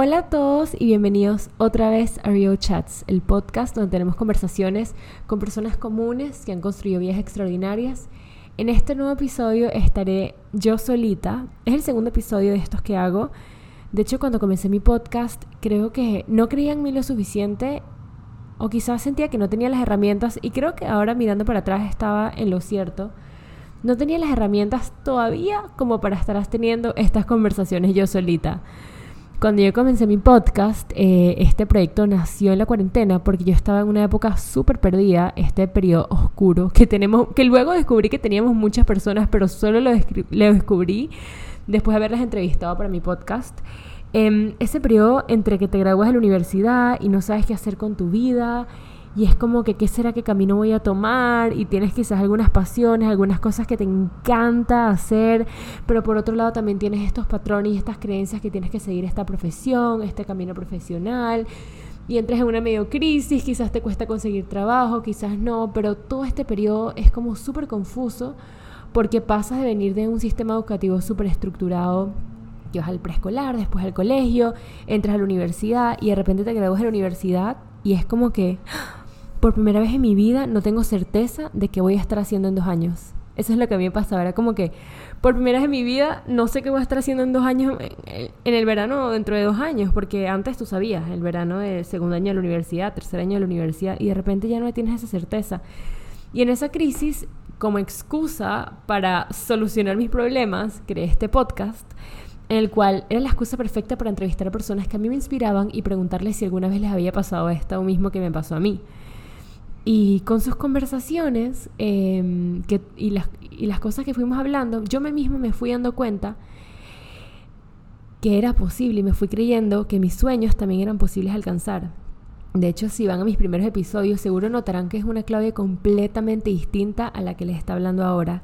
Hola a todos y bienvenidos otra vez a Rio Chats, el podcast donde tenemos conversaciones con personas comunes que han construido vidas extraordinarias. En este nuevo episodio estaré yo solita. Es el segundo episodio de estos que hago. De hecho, cuando comencé mi podcast, creo que no creía en mí lo suficiente o quizás sentía que no tenía las herramientas y creo que ahora mirando para atrás estaba en lo cierto. No tenía las herramientas todavía como para estar teniendo estas conversaciones yo solita. Cuando yo comencé mi podcast, eh, este proyecto nació en la cuarentena porque yo estaba en una época súper perdida, este periodo oscuro que tenemos, que luego descubrí que teníamos muchas personas, pero solo lo, descubrí después de haberlas entrevistado para mi podcast. Eh, ese periodo entre que te gradúas de la universidad y no sabes qué hacer con tu vida y es como que qué será que camino voy a tomar y tienes quizás algunas pasiones, algunas cosas que te encanta hacer, pero por otro lado también tienes estos patrones y estas creencias que tienes que seguir esta profesión, este camino profesional y entras en una medio crisis, quizás te cuesta conseguir trabajo, quizás no, pero todo este periodo es como súper confuso porque pasas de venir de un sistema educativo súper estructurado que vas al preescolar, después al colegio, entras a la universidad y de repente te gradúas de la universidad y es como que por primera vez en mi vida no tengo certeza de qué voy a estar haciendo en dos años. Eso es lo que a mí me pasaba. Era como que por primera vez en mi vida no sé qué voy a estar haciendo en dos años, en el verano o dentro de dos años, porque antes tú sabías, el verano de segundo año de la universidad, tercer año de la universidad, y de repente ya no tienes esa certeza. Y en esa crisis, como excusa para solucionar mis problemas, creé este podcast en el cual era la excusa perfecta para entrevistar a personas que a mí me inspiraban y preguntarles si alguna vez les había pasado esto mismo que me pasó a mí. Y con sus conversaciones em, y, las, cosas que fuimos hablando, yo me mismo me fui dando cuenta que era posible y me fui creyendo que mis sueños también eran posibles alcanzar. De hecho, si van a mis primeros episodios, seguro notarán que es una clave completamente distinta a la que les está hablando ahora.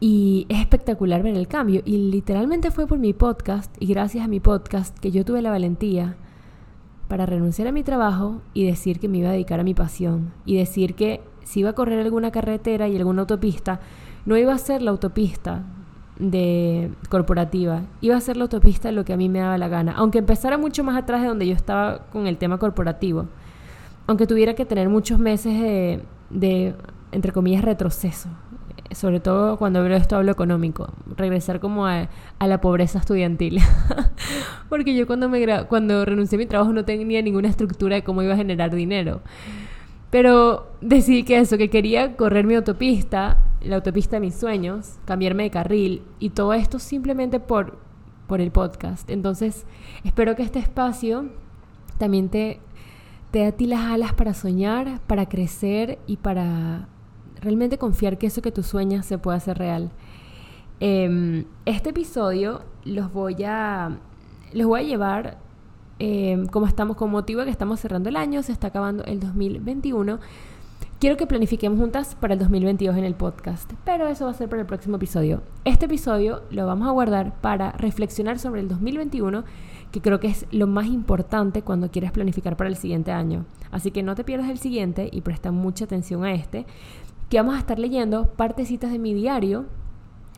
Y es espectacular ver el cambio. Y literalmente fue por mi podcast y gracias a mi podcast que yo tuve la valentía para renunciar a mi trabajo y decir que me iba a dedicar a mi pasión y decir que si iba a correr alguna carretera y alguna autopista, no iba a ser la autopista de corporativa, iba a ser la autopista lo que a mí me daba la gana, aunque empezara mucho más atrás de donde yo estaba con el tema corporativo, aunque tuviera que tener muchos meses de, de entre comillas, retroceso, sobre todo cuando hablo de esto hablo económico, regresar como a, la pobreza estudiantil. Porque yo cuando, me cuando renuncié a mi trabajo no tenía ninguna estructura de cómo iba a generar dinero. Pero decidí que eso, que quería correr mi autopista, la autopista de mis sueños, cambiarme de carril y todo esto simplemente por, por el podcast. Entonces, espero que este espacio también te, te dé a ti las alas para soñar, para crecer y para realmente confiar que eso que tú sueñas se puede hacer real. Em, este episodio los voy a, los voy a llevar, em, como estamos con motivo de que estamos cerrando el año, se está acabando el 2021. Quiero que planifiquemos juntas para el 2022 en el podcast, pero eso va a ser para el próximo episodio. Este episodio lo vamos a guardar para reflexionar sobre el 2021, que creo que es lo más importante cuando quieres planificar para el siguiente año. Así que no te pierdas el siguiente y presta mucha atención a este que vamos a estar leyendo partecitas de mi diario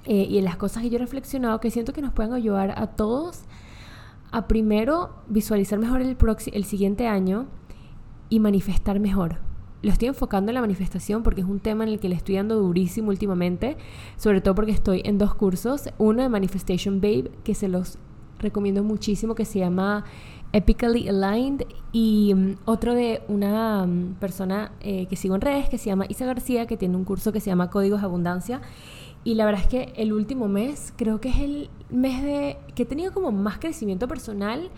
eh, y en las cosas que yo he reflexionado que siento que nos pueden ayudar a todos a primero visualizar mejor el, el siguiente año y manifestar mejor. Lo estoy enfocando en la manifestación porque es un tema en el que le estoy dando durísimo últimamente, sobre todo porque estoy en dos cursos, uno de Manifestation Babe, que se los recomiendo muchísimo, que se llama Epically Aligned. Y mm, otro de una mm, persona eh, que sigo en redes que se llama Isa García que tiene un curso que se llama Códigos Abundancia. Y la verdad es que el último mes creo que es el mes de que he tenido como más crecimiento personal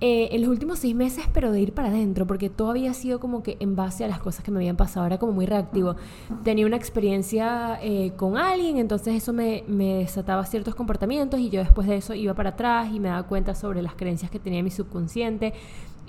eh, en los últimos seis meses, pero de ir para adentro, porque todo había sido como que en base a las cosas que me habían pasado, era como muy reactivo. Tenía una experiencia eh, con alguien, entonces eso me, me, desataba ciertos comportamientos y yo después de eso iba para atrás y me daba cuenta sobre las creencias que tenía mi subconsciente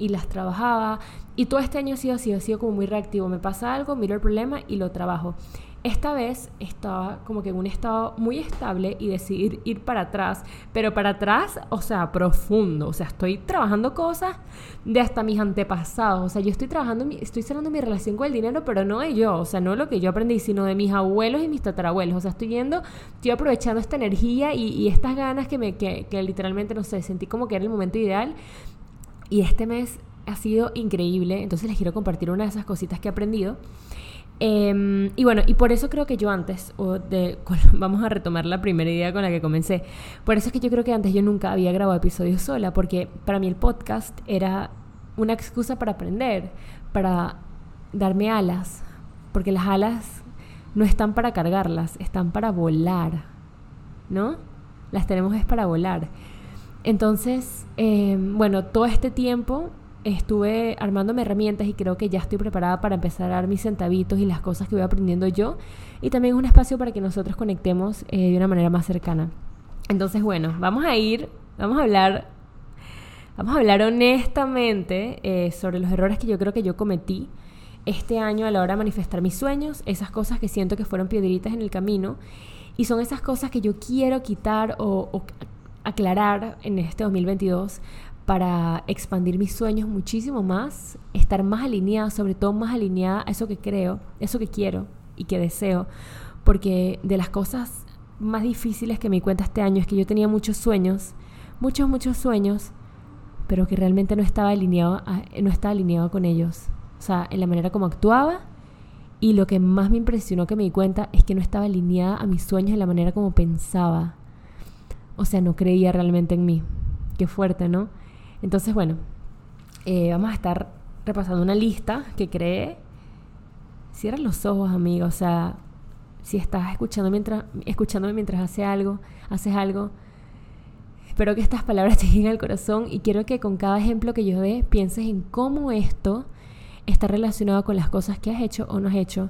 y las trabajaba. Y todo este año ha sido así, ha sido como muy reactivo. Me pasa algo, miro el problema y lo trabajo. esta vez estaba como que en un estado muy estable y decidí ir para atrás, pero para atrás, o sea, profundo, o sea, estoy trabajando cosas de hasta mis antepasados, o sea, yo estoy trabajando, estoy cerrando mi relación con el dinero, pero no de yo, o sea, no lo que yo aprendí, sino de mis abuelos y mis tatarabuelos, o sea, estoy yendo, estoy aprovechando esta energía y, estas ganas que me, que, que literalmente, no sé, sentí como que era el momento ideal y este mes ha sido increíble, entonces les quiero compartir una de esas cositas que he aprendido. Em, y bueno, y por eso creo que yo antes, vamos a retomar la primera idea con la que comencé, por eso es que yo creo que antes yo nunca había grabado episodios sola, porque para mí el podcast era una excusa para aprender, para darme alas, porque las alas no están para cargarlas, están para volar, ¿no? Las tenemos es para volar. Entonces, em, bueno, todo este tiempo estuve armándome herramientas y creo que ya estoy preparada para empezar a dar mis centavitos y las cosas que voy aprendiendo yo. Y también un espacio para que nosotros conectemos eh, de una manera más cercana. Entonces, bueno, vamos a ir, vamos a hablar, vamos a hablar honestamente eh, sobre los errores que yo creo que yo cometí este año a la hora de manifestar mis sueños, esas cosas que siento que fueron piedritas en el camino. Y son esas cosas que yo quiero quitar o aclarar en este 2022 para expandir mis sueños muchísimo más, estar más alineada, sobre todo más alineada a eso que creo, eso que quiero y que deseo, porque de las cosas más difíciles que me di cuenta este año es que yo tenía muchos sueños, muchos, muchos sueños, pero que realmente no estaba alineado, no alineado con ellos. O sea, en la manera como actuaba y lo que más me impresionó que me di cuenta es que no estaba alineada a mis sueños en la manera como pensaba. O sea, no creía realmente en mí. Qué fuerte, ¿no? Entonces, bueno, eh, vamos a estar repasando una lista que creé. Cierra los ojos, amigo. O sea, si estás escuchando mientras, escuchándome mientras hace algo, haces algo, espero que estas palabras te lleguen al corazón y quiero que con cada ejemplo que yo dé pienses en cómo esto está relacionado con las cosas que has hecho o no has hecho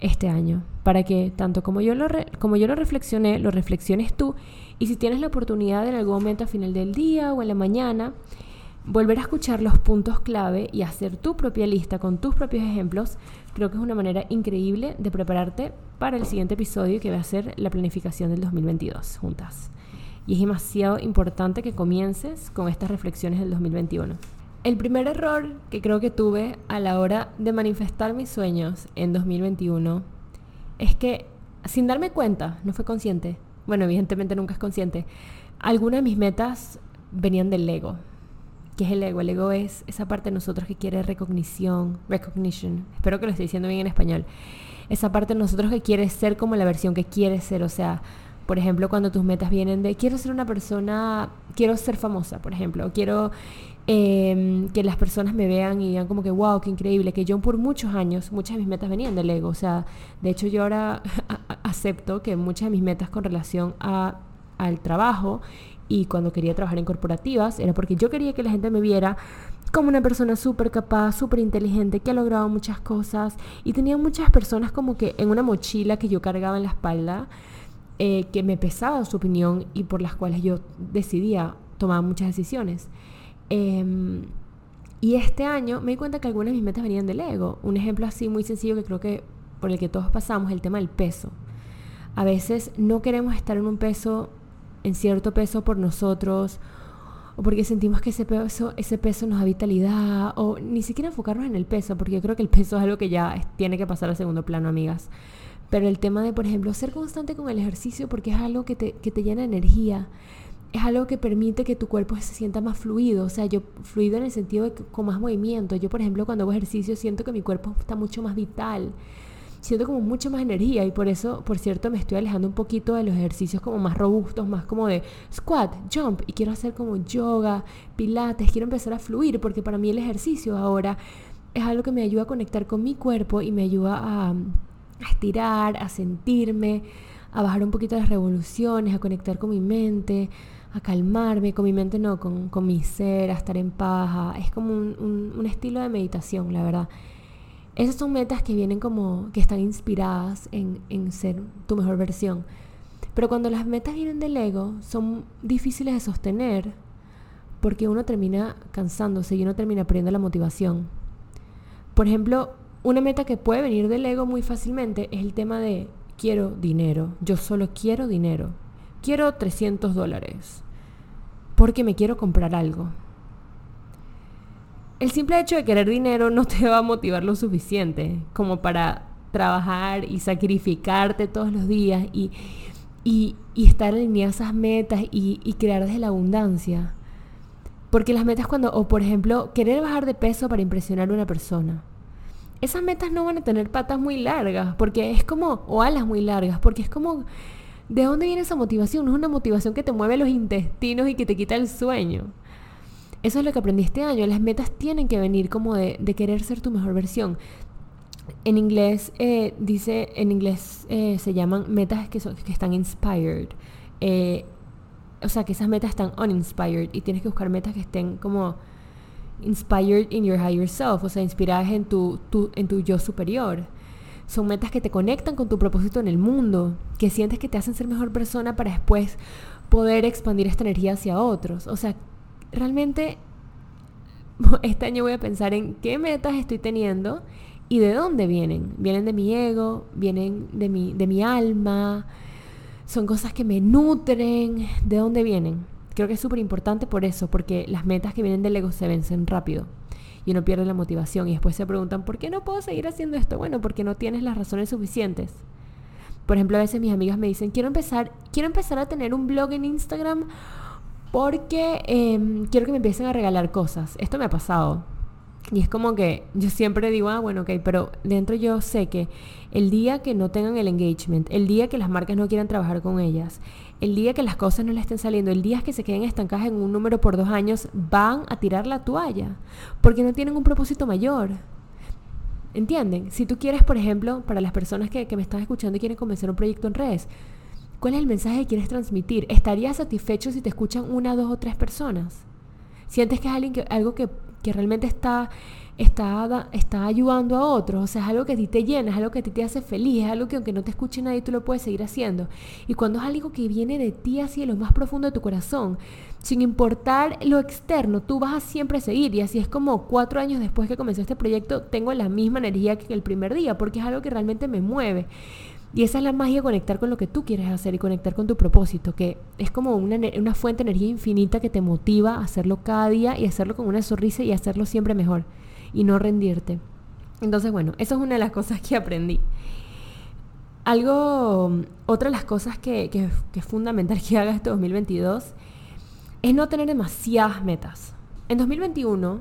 este año. Para que tanto como yo lo, como yo lo reflexioné, lo reflexiones tú. Y si tienes la oportunidad en algún momento a final del día o en la mañana, volver a escuchar los puntos clave y hacer tu propia lista con tus propios ejemplos, creo que es una manera increíble de prepararte para el siguiente episodio que va a ser la planificación del 2022 juntas. Y es demasiado importante que comiences con estas reflexiones del 2021. El primer error que creo que tuve a la hora de manifestar mis sueños en 2021 es que, sin darme cuenta, no fue consciente, bueno, evidentemente nunca es consciente, algunas de mis metas venían del ego. ¿Qué es el ego? El ego es esa parte de nosotros que quiere recognición, recognition, espero que lo esté diciendo bien en español, esa parte de nosotros que quiere ser como la versión que quiere ser, o sea, por ejemplo, cuando tus metas vienen de quiero ser una persona, quiero ser famosa, por ejemplo, quiero Em, que las personas me vean y digan como que, wow, qué increíble, que yo por muchos años, muchas de mis metas venían del ego, o sea, de hecho yo ahora acepto que muchas de mis metas con relación a, al trabajo y cuando quería trabajar en corporativas era porque yo quería que la gente me viera como una persona súper capaz, súper inteligente, que ha logrado muchas cosas y tenía muchas personas como que en una mochila que yo cargaba en la espalda, eh, que me pesaba su opinión y por las cuales yo decidía tomar muchas decisiones. Em, y este año me di cuenta que algunas de mis metas venían del ego. Un ejemplo así muy sencillo que creo que por el que todos pasamos, el tema del peso. A veces no queremos estar en un peso, en cierto peso por nosotros, o porque sentimos que ese peso, ese peso nos da vitalidad, o ni siquiera enfocarnos en el peso, porque yo creo que el peso es algo que ya tiene que pasar a segundo plano, amigas. Pero el tema de, por ejemplo, ser constante con el ejercicio, porque es algo que te, que te llena energía, es algo que permite que tu cuerpo se sienta más fluido, o sea, yo fluido en el sentido de con más movimiento. Yo, por ejemplo, cuando hago ejercicio siento que mi cuerpo está mucho más vital, siento como mucho más energía y por eso, por cierto, me estoy alejando un poquito de los ejercicios como más robustos, más como de squat, jump y quiero hacer como yoga, pilates, quiero empezar a fluir porque para mí el ejercicio ahora es algo que me ayuda a conectar con mi cuerpo y me ayuda a, a estirar, a sentirme, a bajar un poquito las revoluciones, a conectar con mi mente, a calmarme, con mi mente no, con, con mi ser, estar en paz. es como un, un, estilo de meditación, la verdad. Esas son metas que vienen como, que están inspiradas en, en ser tu mejor versión. Pero cuando las metas vienen del ego, son difíciles de sostener porque uno termina cansándose y uno termina perdiendo la motivación. Por ejemplo, una meta que puede venir del ego muy fácilmente es el tema de quiero dinero, yo solo quiero dinero, quiero 300 dólares, porque me quiero comprar algo. El simple hecho de querer dinero no te va a motivar lo suficiente como para trabajar y sacrificarte todos los días y, y, estar alineado a esas metas y, y crear desde la abundancia. Porque las metas cuando, o por ejemplo, querer bajar de peso para impresionar a una persona esas metas no van a tener patas muy largas, porque es como, o alas muy largas, porque es como, ¿de dónde viene esa motivación? No es una motivación que te mueve los intestinos y que te quita el sueño. Eso es lo que aprendí este año. Las metas tienen que venir como de, querer ser tu mejor versión. En inglés eh, dice, en inglés eh, se llaman metas que, son, que están inspired. Eh, o sea, que esas metas están uninspired y tienes que buscar metas que estén como inspired in your higher self, o sea, inspiradas en tu, en tu yo superior. Son metas que te conectan con tu propósito en el mundo, que sientes que te hacen ser mejor persona para después poder expandir esta energía hacia otros. O sea, realmente este año voy a pensar en qué metas estoy teniendo y de dónde vienen. Vienen de mi ego, vienen de mi, de mi alma, son cosas que me nutren, ¿de dónde vienen? Creo que es súper importante por eso, porque las metas que vienen del ego se vencen rápido y uno pierde la motivación y después se preguntan, ¿por qué no puedo seguir haciendo esto? Bueno, porque no tienes las razones suficientes. Por ejemplo, a veces mis amigas me dicen, quiero empezar, quiero empezar a tener un blog en Instagram porque em, quiero que me empiecen a regalar cosas. Esto me ha pasado. Y es como que yo siempre digo, ah, bueno, ok, pero dentro yo sé que el día que no tengan el engagement, el día que las marcas no quieran trabajar con ellas, el día que las cosas no le estén saliendo, el día que se queden estancadas en un número por dos años, van a tirar la toalla, porque no tienen un propósito mayor. ¿Entienden? Si tú quieres, por ejemplo, para las personas que, me están escuchando y quieren comenzar un proyecto en redes, ¿cuál es el mensaje que quieres transmitir? ¿Estarías satisfecho si te escuchan una, dos o tres personas? ¿Sientes que es alguien que, algo que, que realmente está está, está ayudando a otros, o sea, es algo que a ti te llena, es algo que a ti te hace feliz, es algo que aunque no te escuche nadie, tú lo puedes seguir haciendo. Y cuando es algo que viene de ti de lo más profundo de tu corazón, sin importar lo externo, tú vas a siempre seguir. Y así es como cuatro años después que comencé este proyecto, tengo la misma energía que el primer día, porque es algo que realmente me mueve. Y esa es la magia, conectar con lo que tú quieres hacer y conectar con tu propósito, que es como una, una fuente de energía infinita que te motiva a hacerlo cada día y hacerlo con una sonrisa y hacerlo siempre mejor y no rendirte. Entonces, bueno, eso es una de las cosas que aprendí. Algo, otra de las cosas que, que, es fundamental que haga este 2022 es no tener demasiadas metas. En 2021,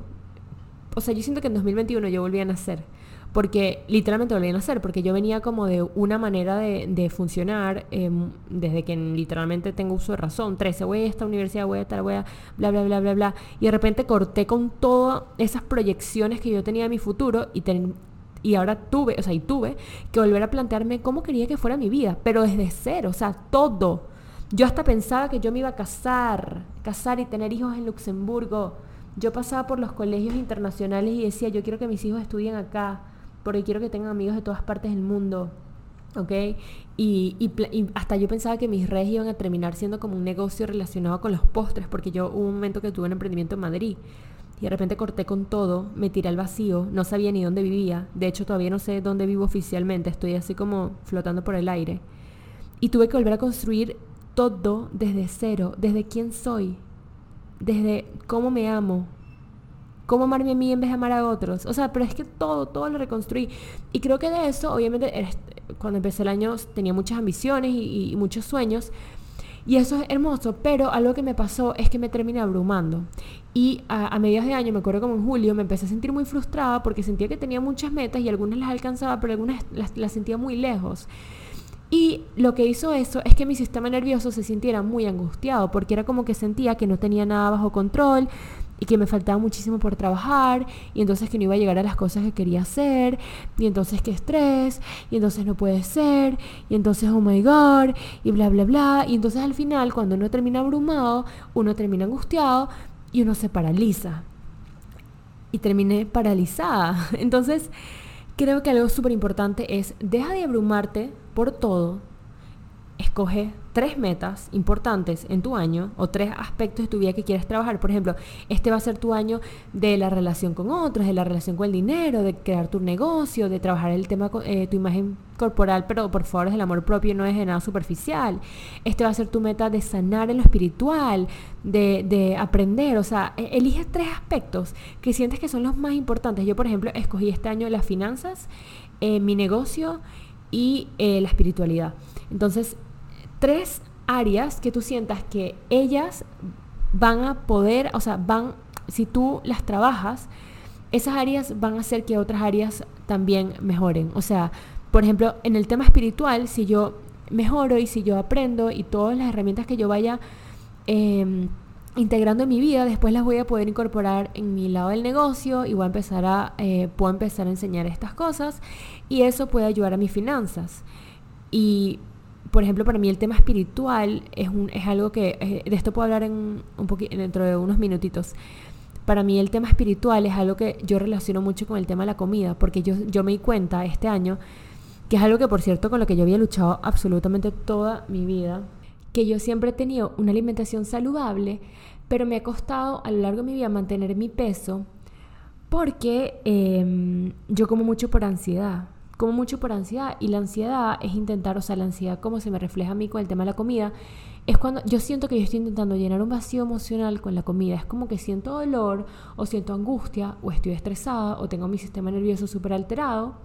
o sea, yo siento que en 2021 yo volví a nacer porque literalmente volvían a hacer, porque yo venía como de una manera de, funcionar em, desde que literalmente tengo uso de razón, 13, voy a esta universidad, voy a estar, voy a bla, bla, bla, bla, bla, y de repente corté con todas esas proyecciones que yo tenía de mi futuro y, y ahora tuve, o sea, y tuve que volver a plantearme cómo quería que fuera mi vida, pero desde cero, o sea, todo. Yo hasta pensaba que yo me iba a casar, casar y tener hijos en Luxemburgo. Yo pasaba por los colegios internacionales y decía, yo quiero que mis hijos estudien acá porque quiero que tengan amigos de todas partes del mundo. ¿ok? Y, y, hasta yo pensaba que mis redes iban a terminar siendo como un negocio relacionado con los postres, porque yo hubo un momento que tuve un emprendimiento en Madrid y de repente corté con todo, me tiré al vacío, no sabía ni dónde vivía, de hecho todavía no sé dónde vivo oficialmente, estoy así como flotando por el aire. Y tuve que volver a construir todo desde cero, desde quién soy, desde cómo me amo, cómo amarme a mí en vez de amar a otros. O sea, pero es que todo, todo lo reconstruí. Y creo que de eso, obviamente, cuando empecé el año tenía muchas ambiciones y, muchos sueños. Y eso es hermoso, pero algo que me pasó es que me terminé abrumando. Y a, mediados de año, me acuerdo como en julio, me empecé a sentir muy frustrada porque sentía que tenía muchas metas y algunas las alcanzaba, pero algunas las, las sentía muy lejos. Y lo que hizo eso es que mi sistema nervioso se sintiera muy angustiado, porque era como que sentía que no tenía nada bajo control, y que me faltaba muchísimo por trabajar y entonces que no iba a llegar a las cosas que quería hacer y entonces qué estrés y entonces no puede ser y entonces oh my god y bla bla bla. Y entonces al final cuando uno termina abrumado uno termina angustiado y uno se paraliza. Y terminé paralizada. Entonces creo que algo súper importante es deja de abrumarte por todo escoge tres metas importantes en tu año o tres aspectos de tu vida que quieres trabajar. Por ejemplo, este va a ser tu año de la relación con otros, de la relación con el dinero, de crear tu negocio, de trabajar el tema, eh, tu imagen corporal, pero por favor es el amor propio, no es de nada superficial. Este va a ser tu meta de sanar en lo espiritual, de, de aprender. O sea, e, elige tres aspectos que sientes que son los más importantes. Yo, por ejemplo, escogí este año las finanzas, eh, mi negocio y eh, la espiritualidad. Entonces, tres áreas que tú sientas que ellas van a poder, o sea, van, si tú las trabajas, esas áreas van a hacer que otras áreas también mejoren. O sea, por ejemplo, en el tema espiritual, si yo mejoro y si yo aprendo y todas las herramientas que yo vaya em, integrando en mi vida, después las voy a poder incorporar en mi lado del negocio y voy a empezar a, eh, puedo empezar a enseñar estas cosas y eso puede ayudar a mis finanzas. Y por ejemplo, para mí el tema espiritual es, algo que, eh, de esto puedo hablar en un poquito, dentro de unos minutitos. Para mí el tema espiritual es algo que yo relaciono mucho con el tema de la comida, porque yo, me di cuenta este año, que es algo que por cierto con lo que yo había luchado absolutamente toda mi vida, que yo siempre he tenido una alimentación saludable, pero me ha costado a lo largo de mi vida mantener mi peso porque em, yo como mucho por ansiedad como mucho por ansiedad. Y la ansiedad es intentar, o sea, la ansiedad como se me refleja a mí con el tema de la comida, es cuando yo siento que yo estoy intentando llenar un vacío emocional con la comida, es como que siento dolor o siento angustia o estoy estresada o tengo mi sistema nervioso súper alterado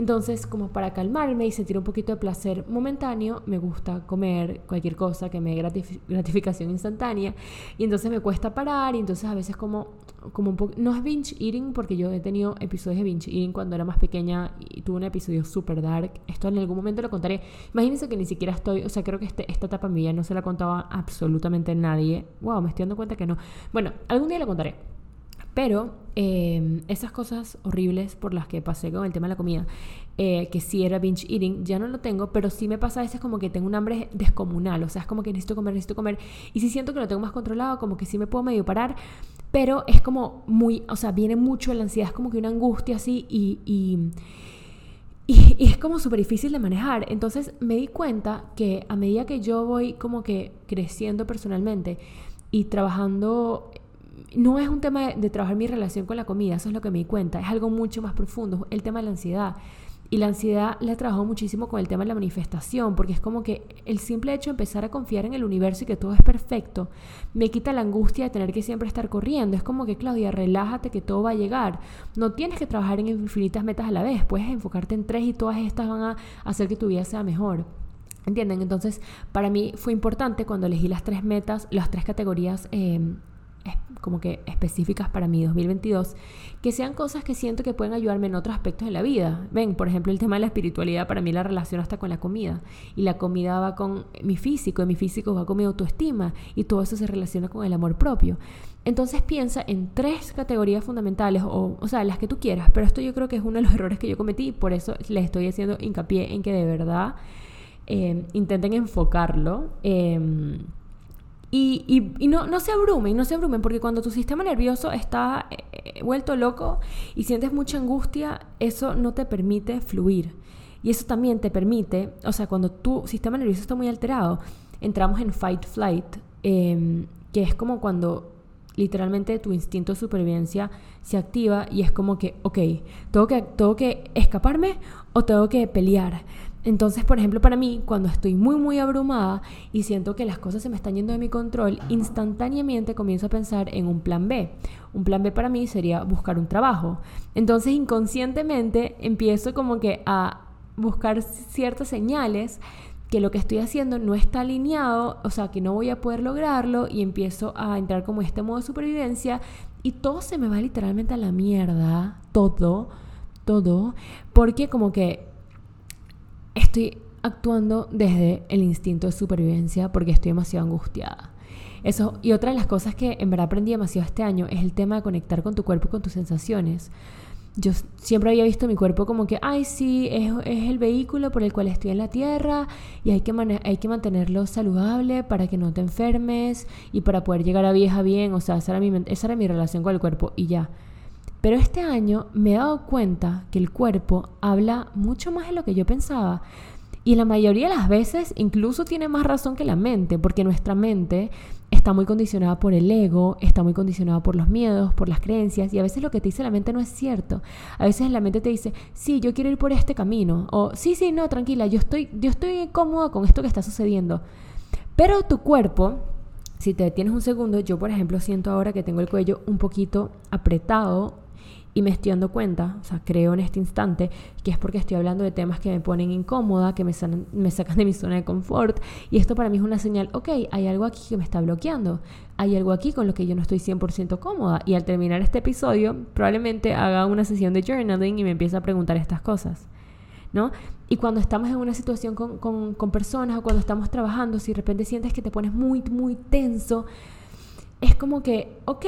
entonces, como para calmarme y sentir un poquito de placer momentáneo, me gusta comer cualquier cosa que me dé gratificación instantánea. Y entonces me cuesta parar y entonces a veces como, como un poco... No es binge eating porque yo he tenido episodios de binge eating cuando era más pequeña y tuve un episodio súper dark. Esto en algún momento lo contaré. Imagínense que ni siquiera estoy... O sea, creo que este, esta etapa mía no se la contaba absolutamente nadie. Wow, me estoy dando cuenta que no. Bueno, algún día lo contaré. Pero em, esas cosas horribles por las que pasé con el tema de la comida, eh, que sí era binge eating, ya no lo tengo, pero sí me pasa a veces como que tengo un hambre descomunal, o sea, es como que necesito comer, necesito comer, y si siento que lo tengo más controlado, como que sí me puedo medio parar, pero es como muy, o sea, viene mucho la ansiedad, es como que una angustia así y, y y, es como súper difícil de manejar. Entonces me di cuenta que a medida que yo voy como que creciendo personalmente y trabajando no es un tema de, trabajar mi relación con la comida, eso es lo que me di cuenta, es algo mucho más profundo, el tema de la ansiedad. Y la ansiedad la he trabajado muchísimo con el tema de la manifestación, porque es como que el simple hecho de empezar a confiar en el universo y que todo es perfecto, me quita la angustia de tener que siempre estar corriendo. Es como que, Claudia, relájate que todo va a llegar. No tienes que trabajar en infinitas metas a la vez, puedes enfocarte en tres y todas estas van a hacer que tu vida sea mejor. ¿Entienden? Entonces, para mí fue importante cuando elegí las tres metas, las tres categorías eh, como que específicas para mi 2022, que sean cosas que siento que pueden ayudarme en otros aspectos de la vida. Ven, por ejemplo, el tema de la espiritualidad, para mí la relación hasta con la comida. Y la comida va con mi físico, y mi físico va con mi autoestima, y todo eso se relaciona con el amor propio. Entonces piensa en tres categorías fundamentales, o, o sea, las que tú quieras, pero esto yo creo que es uno de los errores que yo cometí, por eso les estoy haciendo hincapié en que de verdad eh, intenten enfocarlo. Eh, y, no, no se abrumen, no se abrumen, porque cuando tu sistema nervioso está eh, eh, vuelto loco y sientes mucha angustia, eso no te permite fluir. Y eso también te permite, o sea, cuando tu sistema nervioso está muy alterado, entramos en fight flight, em, que es como cuando literalmente tu instinto de supervivencia se activa y es como que, ok, tengo que, tengo que escaparme o tengo que pelear. Entonces, por ejemplo, para mí, cuando estoy muy, muy abrumada y siento que las cosas se me están yendo de mi control, instantáneamente comienzo a pensar en un plan B. Un plan B para mí sería buscar un trabajo. Entonces, inconscientemente empiezo como que a buscar ciertas señales que lo que estoy haciendo no está alineado, o sea, que no voy a poder lograrlo y empiezo a entrar como este modo de supervivencia y todo se me va literalmente a la mierda, todo, todo, porque como que estoy actuando desde el instinto de supervivencia porque estoy demasiado angustiada. Eso, y otra de las cosas que en verdad aprendí demasiado este año es el tema de conectar con tu cuerpo con tus sensaciones. Yo siempre había visto mi cuerpo como que, ay, sí, es, el vehículo por el cual estoy en la tierra y hay que, hay que mantenerlo saludable para que no te enfermes y para poder llegar a vieja bien. O sea, esa era mi, esa era mi relación con el cuerpo y ya. Pero este año me he dado cuenta que el cuerpo habla mucho más de lo que yo pensaba. Y la mayoría de las veces incluso tiene más razón que la mente, porque nuestra mente está muy condicionada por el ego, está muy condicionada por los miedos, por las creencias, y a veces lo que te dice la mente no es cierto. A veces la mente te dice, sí, yo quiero ir por este camino, o sí, sí, no, tranquila, yo estoy, yo estoy cómoda con esto que está sucediendo. Pero tu cuerpo, si te detienes un segundo, yo por ejemplo siento ahora que tengo el cuello un poquito apretado y me estoy dando cuenta, o sea, creo en este instante, que es porque estoy hablando de temas que me ponen incómoda, que me, sacan de mi zona de confort. Y esto para mí es una señal, ok, hay algo aquí que me está bloqueando, hay algo aquí con lo que yo no estoy 100% cómoda. Y al terminar este episodio, probablemente haga una sesión de journaling y me empiece a preguntar estas cosas. ¿No? Y cuando estamos en una situación con, con, con personas o cuando estamos trabajando, si de repente sientes que te pones muy, muy tenso, es como que, ok,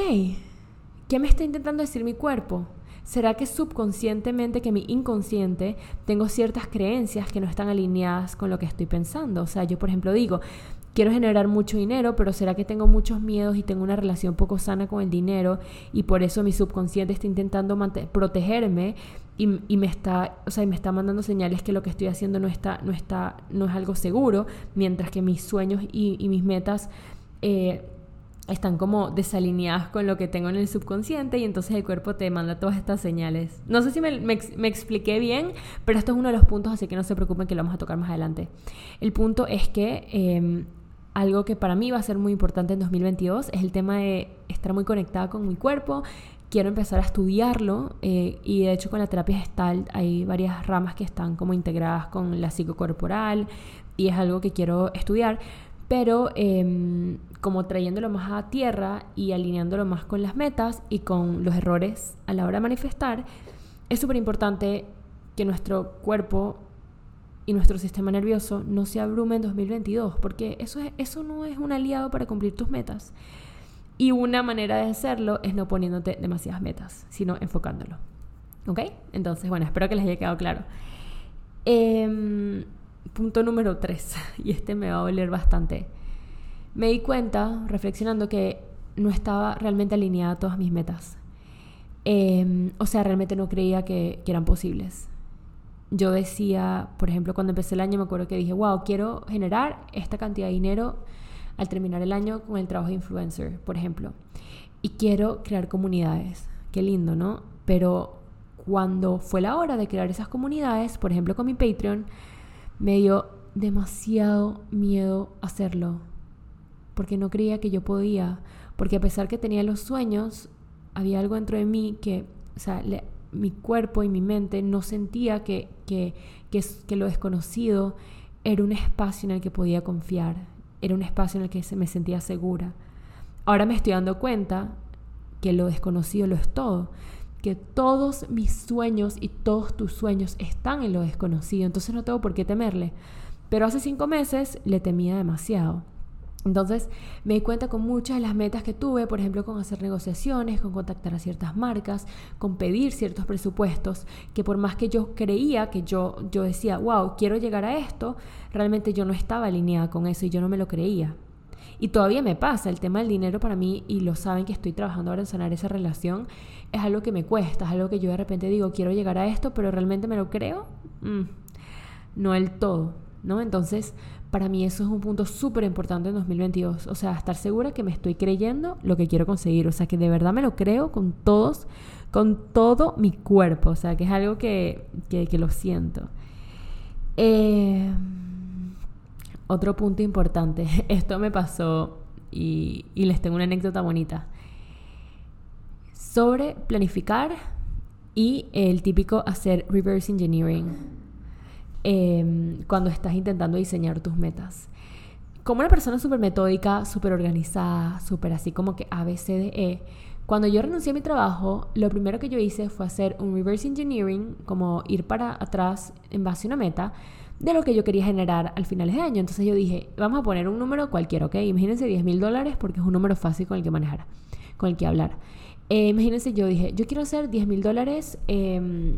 ¿Qué me está intentando decir mi cuerpo? ¿Será que subconscientemente, que mi inconsciente, tengo ciertas creencias que no están alineadas con lo que estoy pensando? O sea, yo por ejemplo digo, quiero generar mucho dinero, pero ¿será que tengo muchos miedos y tengo una relación poco sana con el dinero y por eso mi subconsciente está intentando protegerme y, me está, o sea, me está mandando señales que lo que estoy haciendo no está, no está, no es algo seguro, mientras que mis sueños y, mis metas eh, están como desalineadas con lo que tengo en el subconsciente y entonces el cuerpo te manda todas estas señales. No sé si me, me, expliqué bien, pero esto es uno de los puntos, así que no se preocupen que lo vamos a tocar más adelante. El punto es que em, algo que para mí va a ser muy importante en 2022 es el tema de estar muy conectada con mi cuerpo. Quiero empezar a estudiarlo eh, y de hecho con la terapia gestal hay varias ramas que están como integradas con la psicocorporal y es algo que quiero estudiar pero em, como trayéndolo más a tierra y alineándolo más con las metas y con los errores a la hora de manifestar, es súper importante que nuestro cuerpo y nuestro sistema nervioso no se abrume en 2022, porque eso, es, eso no es un aliado para cumplir tus metas. Y una manera de hacerlo es no poniéndote demasiadas metas, sino enfocándolo. ¿Ok? Entonces, bueno, espero que les haya quedado claro. Eh, punto número 3, y este me va a doler bastante. Me di cuenta, reflexionando, que no estaba realmente alineada a todas mis metas. Em, o sea, realmente no creía que, que, eran posibles. Yo decía, por ejemplo, cuando empecé el año, me acuerdo que dije, wow, quiero generar esta cantidad de dinero al terminar el año con el trabajo de influencer, por ejemplo. Y quiero crear comunidades. Qué lindo, ¿no? Pero cuando fue la hora de crear esas comunidades, por ejemplo, con mi Patreon, me dio demasiado miedo hacerlo, porque no creía que yo podía, porque a pesar que tenía los sueños, había algo dentro de mí que, o sea, mi cuerpo y mi mente no sentía que, que, que, que lo desconocido era un espacio en el que podía confiar, era un espacio en el que me sentía segura. Ahora me estoy dando cuenta que lo desconocido lo es todo que todos mis sueños y todos tus sueños están en lo desconocido, entonces no tengo por qué temerle. Pero hace cinco meses le temía demasiado. Entonces me di cuenta con muchas de las metas que tuve, por ejemplo, con hacer negociaciones, con contactar a ciertas marcas, con pedir ciertos presupuestos, que por más que yo creía que yo, yo decía, wow, quiero llegar a esto, realmente yo no estaba alineada con eso y yo no me lo creía. Y todavía me pasa, el tema del dinero para mí, y lo saben que estoy trabajando ahora en sanar esa relación, es algo que me cuesta, es algo que yo de repente digo, quiero llegar a esto, pero realmente me lo creo. Mm, no el todo, ¿no? Entonces, para mí eso es un punto súper importante en 2022. O sea, estar segura que me estoy creyendo lo que quiero conseguir. O sea, que de verdad me lo creo con todos, con todo mi cuerpo. O sea, que es algo que, que lo siento. Eh otro punto importante, esto me pasó y, les tengo una anécdota bonita. Sobre planificar y el típico hacer reverse engineering em, cuando estás intentando diseñar tus metas. Como una persona súper metódica, súper organizada, súper así como que A, B, C, D, E, cuando yo renuncié a mi trabajo, lo primero que yo hice fue hacer un reverse engineering, como ir para atrás en base a una meta, de lo que yo quería generar al final de año. Entonces yo dije, vamos a poner un número cualquiera, ¿ok? Imagínense 10 mil dólares porque es un número fácil con el que manejar, con el que hablar. Eh, imagínense, yo dije, yo quiero hacer 10 mil dólares em,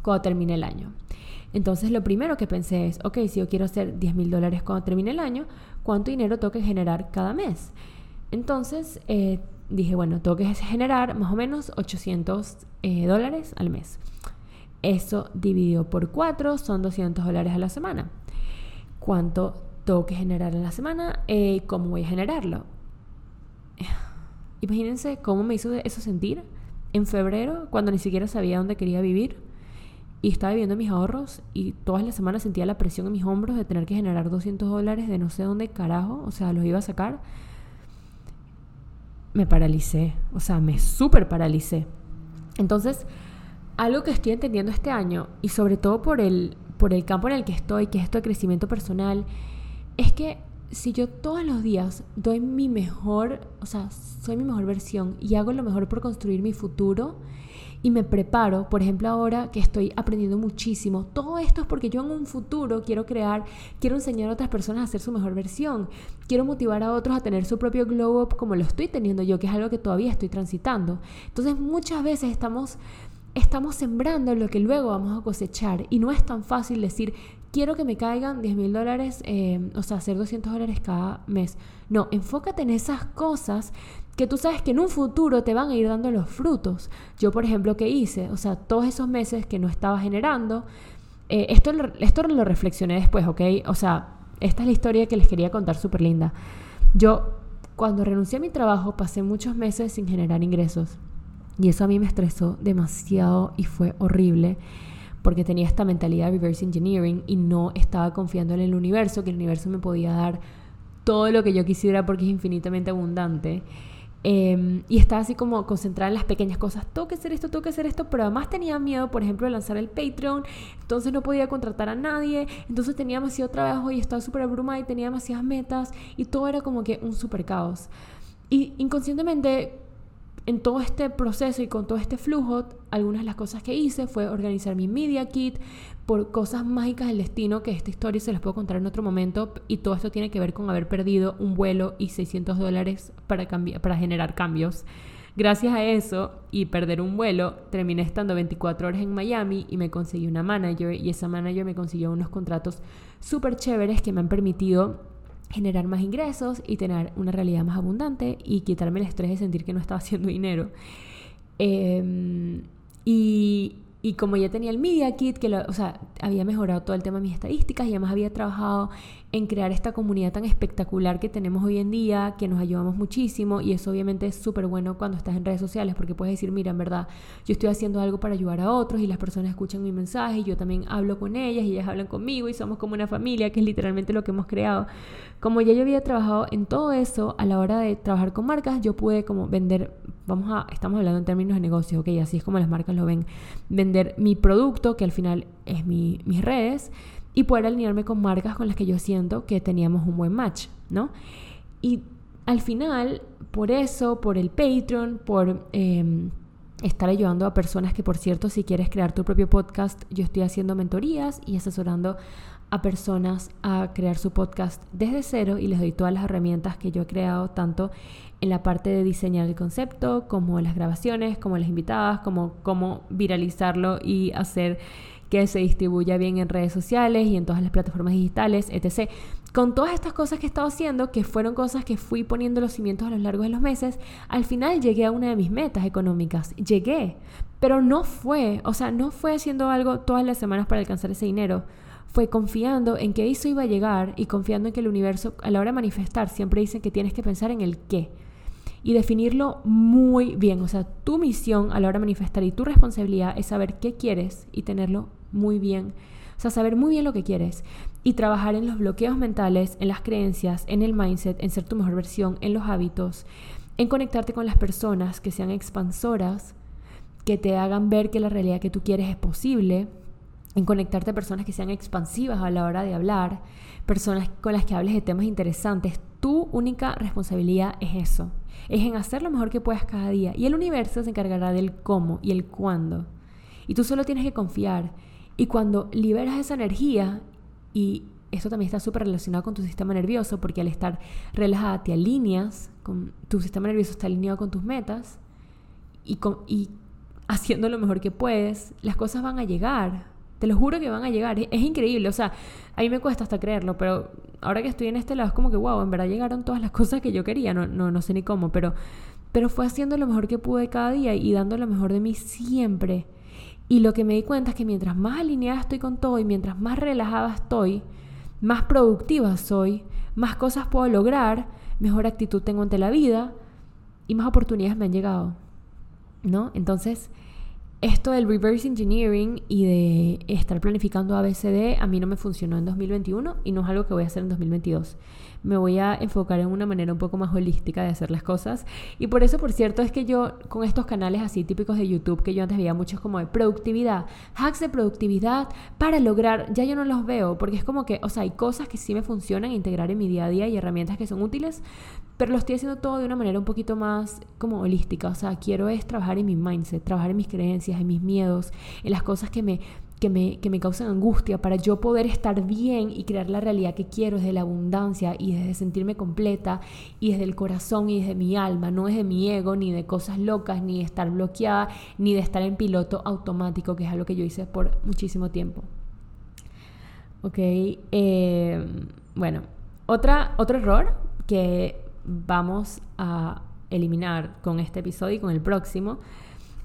cuando termine el año. Entonces lo primero que pensé es, ok, si yo quiero hacer 10 mil dólares cuando termine el año, ¿cuánto dinero tengo que generar cada mes? Entonces eh, dije, bueno, tengo que generar más o menos 800 eh, dólares al mes. Eso dividido por 4 son 200 dólares a la semana. cuánto tengo que generar en la semana eh, cómo voy a generarlo. Imagínense cómo me hizo eso sentir en febrero, cuando ni siquiera sabía dónde quería vivir y estaba viviendo mis ahorros y todas las semanas sentía la presión en mis hombros de tener que generar 200 dólares de no sé dónde carajo, o sea, los iba a sacar. Me paralicé, o sea, me súper paralicé. Entonces, algo que estoy entendiendo este año, y sobre todo por el, por el campo en el que estoy, que es esto de crecimiento personal, es que si yo todos los días doy mi mejor, o sea, soy mi mejor versión y hago lo mejor por construir mi futuro y me preparo, por ejemplo ahora que estoy aprendiendo muchísimo, todo esto es porque yo en un futuro quiero crear, quiero enseñar a otras personas a hacer su mejor versión, quiero motivar a otros a tener su propio glow up como lo estoy teniendo yo, que es algo que todavía estoy transitando. Entonces muchas veces estamos estamos sembrando lo que luego vamos a cosechar. Y no es tan fácil decir, quiero que me caigan 10 mil dólares, eh, o sea, hacer 200 dólares cada mes. No, enfócate en esas cosas que tú sabes que en un futuro te van a ir dando los frutos. Yo, por ejemplo, ¿qué hice? O sea, todos esos meses que no estaba generando, eh, esto, esto lo reflexioné después, ¿ok? O sea, esta es la historia que les quería contar súper linda. Yo, cuando renuncié a mi trabajo, pasé muchos meses sin generar ingresos. Y eso a mí me estresó demasiado y fue horrible porque tenía esta mentalidad de reverse engineering y no estaba confiando en el universo, que el universo me podía dar todo lo que yo quisiera porque es infinitamente abundante. Em, y estaba así como concentrada en las pequeñas cosas. Tengo que hacer esto, tengo que hacer esto, pero además tenía miedo, por ejemplo, de lanzar el Patreon. Entonces no podía contratar a nadie. Entonces tenía demasiado trabajo y estaba súper abrumada y tenía demasiadas metas. Y todo era como que un súper caos. Y inconscientemente en todo este proceso y con todo este flujo, algunas de las cosas que hice fue organizar mi media kit por cosas mágicas del destino, que esta historia se las puedo contar en otro momento, y todo esto tiene que ver con haber perdido un vuelo y 600 dólares para, para generar cambios. Gracias a eso y perder un vuelo, terminé estando 24 horas en Miami y me conseguí una manager y esa manager me consiguió unos contratos súper chéveres que me han permitido generar más ingresos y tener una realidad más abundante y quitarme el estrés de sentir que no estaba haciendo dinero. Em, y, y como ya tenía el Media Kit, que o sea, había mejorado todo el tema de mis estadísticas y además había trabajado en crear esta comunidad tan espectacular que tenemos hoy en día, que nos ayudamos muchísimo y eso obviamente es súper bueno cuando estás en redes sociales porque puedes decir, mira, en verdad, yo estoy haciendo algo para ayudar a otros y las personas escuchan mi mensaje y yo también hablo con ellas y ellas hablan conmigo y somos como una familia, que es literalmente lo que hemos creado. Como ya yo había trabajado en todo eso, a la hora de trabajar con marcas, yo pude como vender, vamos a, estamos hablando en términos de negocios, ok, así es como las marcas lo ven, vender mi producto, que al final es mi, mis redes, y poder alinearme con marcas con las que yo siento que teníamos un buen match, ¿no? Y al final, por eso, por el Patreon, por em, estar ayudando a personas que, por cierto, si quieres crear tu propio podcast, yo estoy haciendo mentorías y asesorando a personas a crear su podcast desde cero y les doy todas las herramientas que yo he creado, tanto en la parte de diseñar el concepto, como las grabaciones, como las invitadas, como cómo viralizarlo y hacer que se distribuya bien en redes sociales y en todas las plataformas digitales, etc. Con todas estas cosas que he estado haciendo, que fueron cosas que fui poniendo los cimientos a lo largo de los meses, al final llegué a una de mis metas económicas. Llegué, pero no fue, o sea, no fue haciendo algo todas las semanas para alcanzar ese dinero fue confiando en que eso iba a llegar y confiando en que el universo a la hora de manifestar siempre dicen que tienes que pensar en el qué y definirlo muy bien. O sea, tu misión a la hora de manifestar y tu responsabilidad es saber qué quieres y tenerlo muy bien. O sea, saber muy bien lo que quieres y trabajar en los bloqueos mentales, en las creencias, en el mindset, en ser tu mejor versión, en los hábitos, en conectarte con las personas que sean expansoras, que te hagan ver que la realidad que tú quieres es posible, en conectarte a personas que sean expansivas a la hora de hablar, personas con las que hables de temas interesantes. Tu única responsabilidad es eso, es en hacer lo mejor que puedas cada día y el universo se encargará del cómo y el cuándo. Y tú solo tienes que confiar. Y cuando liberas esa energía, y esto también está súper relacionado con tu sistema nervioso, porque al estar relajada te alineas, con, tu sistema nervioso está alineado con tus metas, y, con, y haciendo lo mejor que puedes, las cosas van a llegar. Te lo juro que van a llegar. Es, increíble. O sea, a mí me cuesta hasta creerlo, pero ahora que estoy en este lado es como que, wow, en verdad llegaron todas las cosas que yo quería. No, no, no sé ni cómo, pero, pero fue haciendo lo mejor que pude cada día y dando lo mejor de mí siempre. Y lo que me di cuenta es que mientras más alineada estoy con todo y mientras más relajada estoy, más productiva soy, más cosas puedo lograr, mejor actitud tengo ante la vida y más oportunidades me han llegado. ¿No? Entonces, esto del reverse engineering y de estar planificando ABCD a mí no me funcionó en 2021 y no es algo que voy a hacer en 2022 me voy a enfocar en una manera un poco más holística de hacer las cosas. Y por eso, por cierto, es que yo con estos canales así típicos de YouTube, que yo antes veía muchos como de productividad, hacks de productividad para lograr, ya yo no los veo, porque es como que, o sea, hay cosas que sí me funcionan integrar en mi día a día y herramientas que son útiles, pero lo estoy haciendo todo de una manera un poquito más como holística. O sea, quiero es trabajar en mi mindset, trabajar en mis creencias, en mis miedos, en las cosas que me que me, que me causan angustia para yo poder estar bien y crear la realidad que quiero desde la abundancia y desde sentirme completa y desde el corazón y desde mi alma, no desde mi ego, ni de cosas locas, ni de estar bloqueada, ni de estar en piloto automático, que es algo que yo hice por muchísimo tiempo. Ok, eh, bueno, otro error que vamos a eliminar con este episodio y con el próximo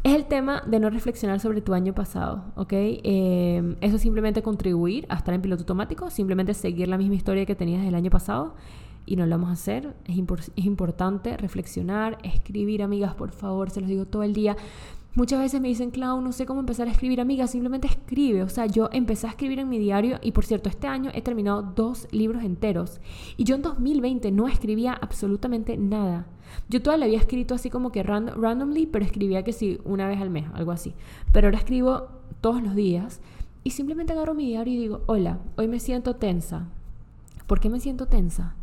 es el tema de no reflexionar sobre tu año pasado, ¿ok? Eh, eso es simplemente contribuir a estar en piloto automático, simplemente seguir la misma historia que tenías el año pasado y no lo vamos a hacer. Es, es importante reflexionar, escribir, amigas, por favor, se los digo todo el día. Muchas veces me dicen, Clau, no sé cómo empezar a escribir, amiga, simplemente escribe. O sea, yo empecé a escribir en mi diario y por cierto, este año he terminado dos libros enteros. Y yo en 2020 no escribía absolutamente nada. Yo todavía había escrito así como que randomly, pero escribía que sí, una vez al mes, algo así. Pero ahora escribo todos los días y simplemente agarro mi diario y digo, hola, hoy me siento tensa. ¿Por qué me siento tensa?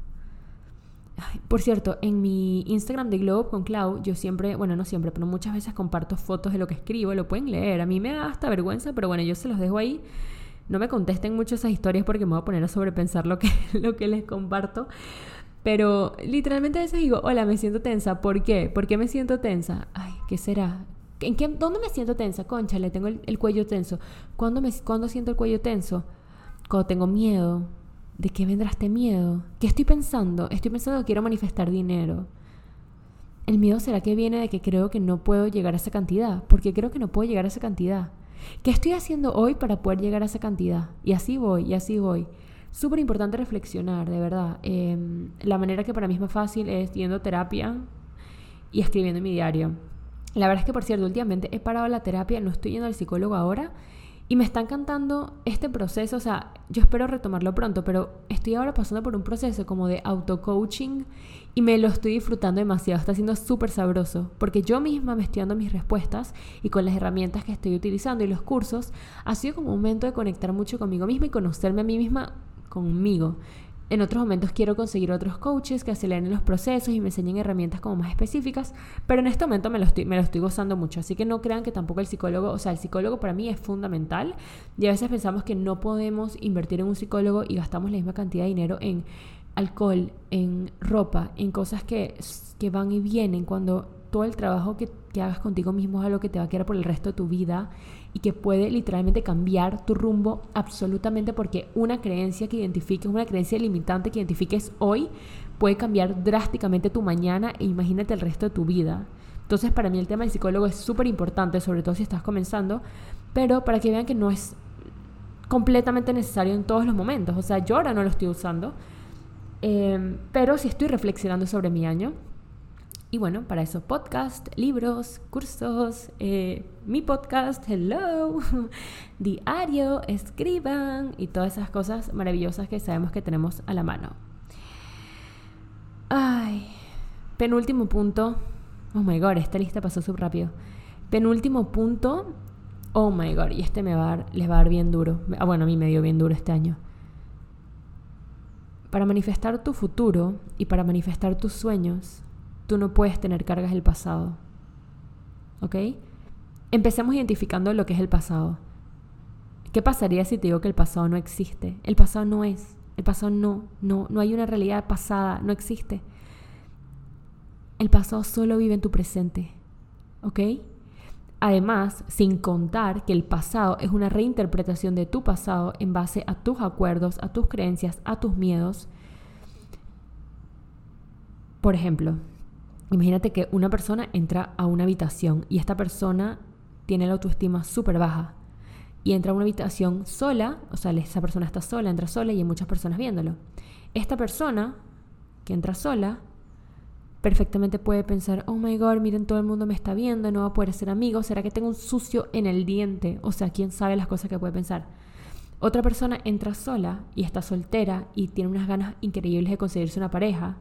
Por cierto, en mi Instagram de Globe con Clau, yo siempre, bueno, no siempre, pero muchas veces comparto fotos de lo que escribo, lo pueden leer. A mí me da hasta vergüenza, pero bueno, yo se los dejo ahí. No me contesten mucho esas historias porque me voy a poner a sobrepensar lo que, lo que les comparto. Pero literalmente a veces digo, hola, me siento tensa. ¿Por qué? ¿Por qué me siento tensa? Ay, ¿qué será? ¿En qué, ¿Dónde me siento tensa? Concha, le tengo el, cuello tenso. ¿Cuándo, me, ¿Cuándo siento el cuello tenso? Cuando tengo miedo, ¿De qué vendrá este miedo? ¿Qué estoy pensando? Estoy pensando que quiero manifestar dinero. El miedo será que viene de que creo que no puedo llegar a esa cantidad. Porque creo que no puedo llegar a esa cantidad. ¿Qué estoy haciendo hoy para poder llegar a esa cantidad? Y así voy, y así voy. Súper importante reflexionar, de verdad. Em, la manera que para mí es más fácil es yendo a terapia y escribiendo en mi diario. La verdad es que, por cierto, últimamente he parado la terapia, no estoy yendo al psicólogo ahora y me está encantando este proceso, o sea, yo espero retomarlo pronto, pero estoy ahora pasando por un proceso como de auto-coaching y me lo estoy disfrutando demasiado, está siendo súper sabroso, porque yo misma me estoy dando mis respuestas y con las herramientas que estoy utilizando y los cursos, ha sido como un momento de conectar mucho conmigo misma y conocerme a mí misma conmigo. En otros momentos quiero conseguir otros coaches que aceleren los procesos y me enseñen herramientas como más específicas, pero en este momento me lo, estoy, gozando mucho, así que no crean que tampoco el psicólogo, o sea, el psicólogo para mí es fundamental. Y a veces pensamos que no podemos invertir en un psicólogo y gastamos la misma cantidad de dinero en alcohol, en ropa, en cosas que, que van y vienen cuando todo el trabajo que, que hagas contigo mismo es algo que te va a quedar por el resto de tu vida y que puede literalmente cambiar tu rumbo absolutamente porque una creencia que identifiques, una creencia limitante que identifiques hoy puede cambiar drásticamente tu mañana e imagínate el resto de tu vida. Entonces para mí el tema del psicólogo es súper importante, sobre todo si estás comenzando, pero para que vean que no es completamente necesario en todos los momentos. O sea, yo ahora no lo estoy usando, eh, pero sí estoy reflexionando sobre mi año y bueno, para eso podcast, libros, cursos, eh, mi podcast, hello, diario, escriban y todas esas cosas maravillosas que sabemos que tenemos a la mano. Ay, penúltimo punto. Oh my god, esta lista pasó súper rápido. Penúltimo punto. Oh my god, y este me va a dar, les va a dar bien duro. Ah, bueno, a mí me dio bien duro este año. Para manifestar tu futuro y para manifestar tus sueños, Tú no puedes tener cargas del pasado. ¿Ok? Empecemos identificando lo que es el pasado. ¿Qué pasaría si te digo que el pasado no existe? El pasado no es. El pasado no, no, no hay una realidad pasada, no existe. El pasado solo vive en tu presente. ¿Ok? Además, sin contar que el pasado es una reinterpretación de tu pasado en base a tus acuerdos, a tus creencias, a tus miedos. Por ejemplo, Imagínate que una persona entra a una habitación y esta persona tiene la autoestima súper baja y entra a una habitación sola, o sea, esa persona está sola, entra sola y hay muchas personas viéndolo. Esta persona que entra sola perfectamente puede pensar, oh my god, miren, todo el mundo me está viendo, no va a poder ser amigo, ¿será que tengo un sucio en el diente? O sea, quién sabe las cosas que puede pensar. Otra persona entra sola y está soltera y tiene unas ganas increíbles de conseguirse una pareja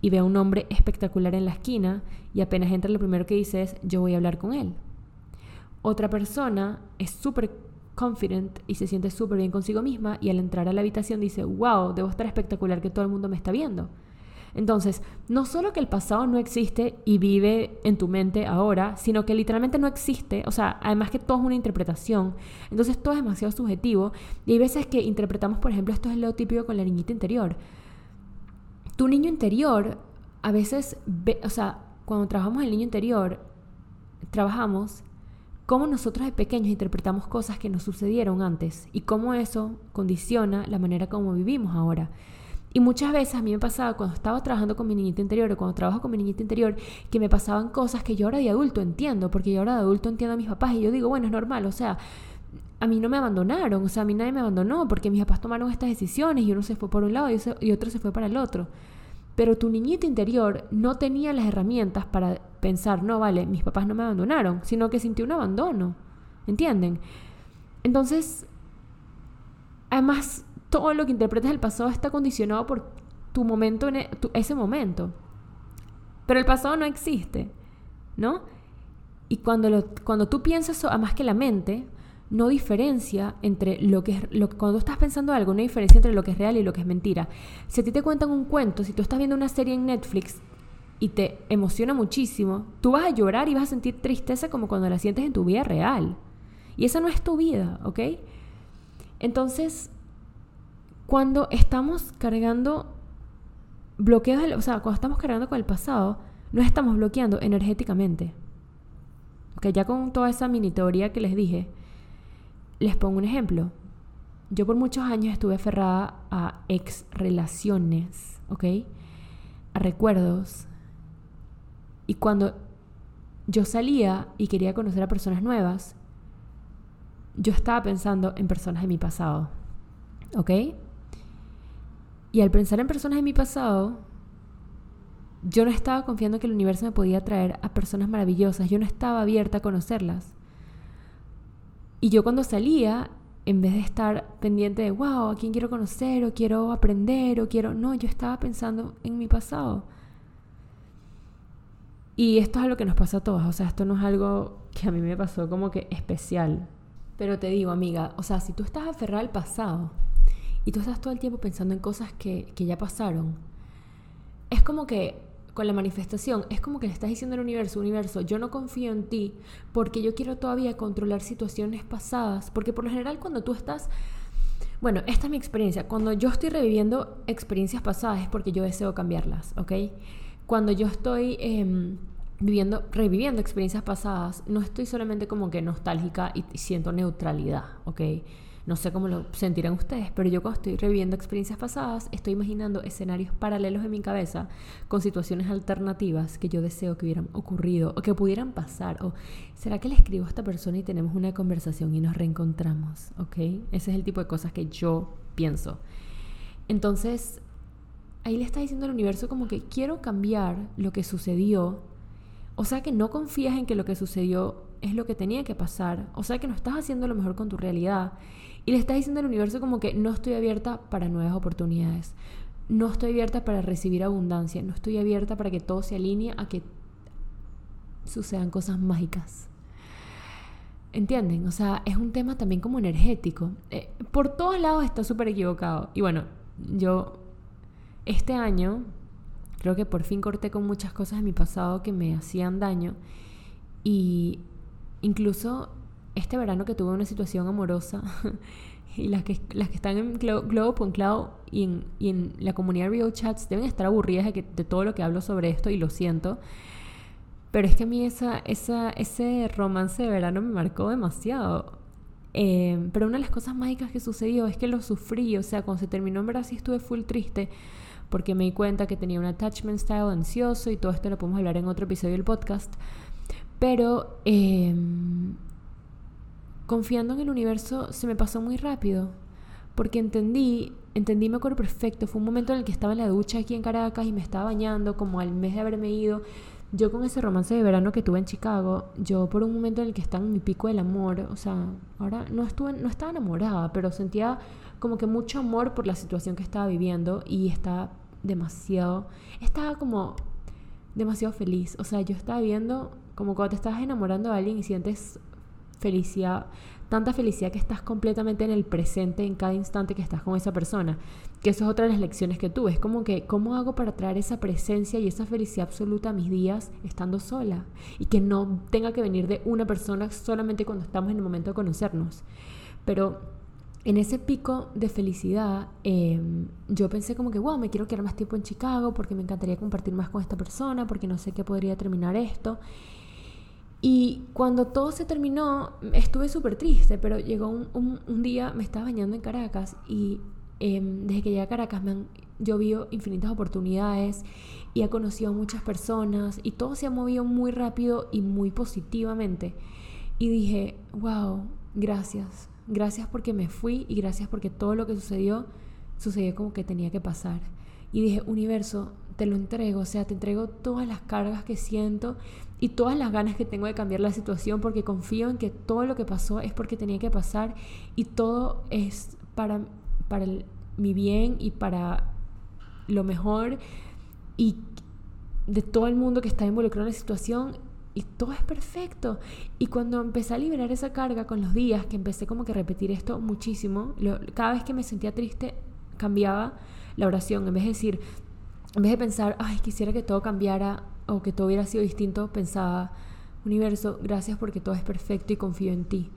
y ve a un hombre espectacular en la esquina y apenas entra lo primero que dice es, yo voy a hablar con él. Otra persona es súper confident y se siente súper bien consigo misma y al entrar a la habitación dice, wow, debo estar espectacular que todo el mundo me está viendo. Entonces, no solo que el pasado no existe y vive en tu mente ahora, sino que literalmente no existe, o sea, además que todo es una interpretación, entonces todo es demasiado subjetivo y hay veces que interpretamos, por ejemplo, esto es lo típico con la niñita interior. Tu niño interior, a veces, ve, o sea, cuando trabajamos el niño interior, trabajamos cómo nosotros de pequeños interpretamos cosas que nos sucedieron antes y cómo eso condiciona la manera como vivimos ahora. Y muchas veces a mí me pasaba cuando estaba trabajando con mi niñita interior o cuando trabajo con mi niñita interior que me pasaban cosas que yo ahora de adulto entiendo, porque yo ahora de adulto entiendo a mis papás y yo digo, bueno, es normal, o sea, a mí no me abandonaron, o sea, a mí nadie me abandonó porque mis papás tomaron estas decisiones y uno se fue por un lado y otro se fue para el otro. Pero tu niñita interior no tenía las herramientas para pensar, no, vale, mis papás no me abandonaron, sino que sintió un abandono. ¿Entienden? Entonces, además, todo lo que interpretas del pasado está condicionado por tu momento, en e, ese momento. Pero el pasado no existe, ¿no? Y cuando, cuando tú piensas, además que la mente no diferencia entre lo que es, lo, cuando estás pensando algo, no diferencia entre lo que es real y lo que es mentira. Si a ti te cuentan un cuento, si tú estás viendo una serie en Netflix y te emociona muchísimo, tú vas a llorar y vas a sentir tristeza como cuando la sientes en tu vida real. Y esa no es tu vida, ¿ok? Entonces, cuando estamos cargando bloqueos, o sea, cuando estamos cargando con el pasado, no estamos bloqueando energéticamente. Ok, ya con toda esa mini teoría que les dije, les pongo un ejemplo. Yo por muchos años estuve aferrada a ex relaciones, ¿ok? A recuerdos. Y cuando yo salía y quería conocer a personas nuevas, yo estaba pensando en personas de mi pasado, ¿ok? Y al pensar en personas de mi pasado, yo no estaba confiando que el universo me podía traer a personas maravillosas, yo no estaba abierta a conocerlas. Y yo cuando salía, en vez de estar pendiente de, wow, a quién quiero conocer, o quiero aprender, o quiero, no, yo estaba pensando en mi pasado. Y esto es algo que nos pasa a todos, o sea, esto no es algo que a mí me pasó como que especial. Pero te digo, amiga, o sea, si tú estás aferrada al pasado, y tú estás todo el tiempo pensando en cosas que, ya pasaron, es como que con la manifestación, es como que le estás diciendo al universo, universo, yo no confío en ti porque yo quiero todavía controlar situaciones pasadas, porque por lo general cuando tú estás, bueno, esta es mi experiencia, cuando yo estoy reviviendo experiencias pasadas es porque yo deseo cambiarlas, ¿ok? Cuando yo estoy em, viviendo, reviviendo experiencias pasadas, no estoy solamente como que nostálgica y siento neutralidad, ¿ok? No sé cómo lo sentirán ustedes, pero yo cuando estoy reviviendo experiencias pasadas, estoy imaginando escenarios paralelos en mi cabeza con situaciones alternativas que yo deseo que hubieran ocurrido o que pudieran pasar. O ¿será que le escribo a esta persona y tenemos una conversación y nos reencontramos? ¿Ok? Ese es el tipo de cosas que yo pienso. Entonces, ahí le está diciendo al universo como que quiero cambiar lo que sucedió. O sea que no confías en que lo que sucedió es lo que tenía que pasar. O sea que no estás haciendo lo mejor con tu realidad. Y le estás diciendo al universo como que no estoy abierta para nuevas oportunidades. No estoy abierta para recibir abundancia. No estoy abierta para que todo se alinee a que sucedan cosas mágicas. ¿Entienden? O sea, es un tema también como energético. Eh, por todos lados está súper equivocado. Y bueno, yo este año creo que por fin corté con muchas cosas de mi pasado que me hacían daño. Y incluso este verano que tuve una situación amorosa y las que, las que están en Globo.cloud y en, y en la comunidad Real Chats deben estar aburridas de, que, de todo lo que hablo sobre esto y lo siento. Pero es que a mí esa, esa, ese romance de verano me marcó demasiado. Eh, pero una de las cosas mágicas que sucedió es que lo sufrí, o sea, cuando se terminó en verdad sí estuve full triste porque me di cuenta que tenía un attachment style ansioso y todo esto lo podemos hablar en otro episodio del podcast. Pero eh, confiando en el universo se me pasó muy rápido. Porque entendí, entendí, me acuerdo perfecto, fue un momento en el que estaba en la ducha aquí en Caracas y me estaba bañando, como al mes de haberme ido. Yo con ese romance de verano que tuve en Chicago, yo por un momento en el que estaba en mi pico del amor, o sea, ahora no estuve, no estaba enamorada, pero sentía como que mucho amor por la situación que estaba viviendo y estaba demasiado, estaba como demasiado feliz. O sea, yo estaba viendo como cuando te estás enamorando de alguien y sientes felicidad, tanta felicidad que estás completamente en el presente en cada instante que estás con esa persona. Que eso es otra de las lecciones que tuve. Es como que, ¿cómo hago para traer esa presencia y esa felicidad absoluta a mis días estando sola? Y que no tenga que venir de una persona solamente cuando estamos en el momento de conocernos. Pero en ese pico de felicidad, em, yo pensé como que, wow, me quiero quedar más tiempo en Chicago porque me encantaría compartir más con esta persona, porque no sé qué podría terminar esto. Y cuando todo se terminó, estuve súper triste, pero llegó un, día, me estaba bañando en Caracas y em, desde que llegué a Caracas me han llovido infinitas oportunidades y he conocido a muchas personas y todo se ha movido muy rápido y muy positivamente. Y dije, wow, gracias, gracias porque me fui y gracias porque todo lo que sucedió sucedió como que tenía que pasar. Y dije, universo, te lo entrego, o sea, te entrego todas las cargas que siento y todas las ganas que tengo de cambiar la situación porque confío en que todo lo que pasó es porque tenía que pasar y todo es para, para mi bien y para lo mejor y de todo el mundo que está involucrado en la situación y todo es perfecto. Y cuando empecé a liberar esa carga con los días, que empecé como que a repetir esto muchísimo, cada vez que me sentía triste, cambiaba la oración. En vez de decir, en vez de pensar, ay, quisiera que todo cambiara o que todo hubiera sido distinto, pensaba, universo, gracias porque todo es perfecto y confío en ti.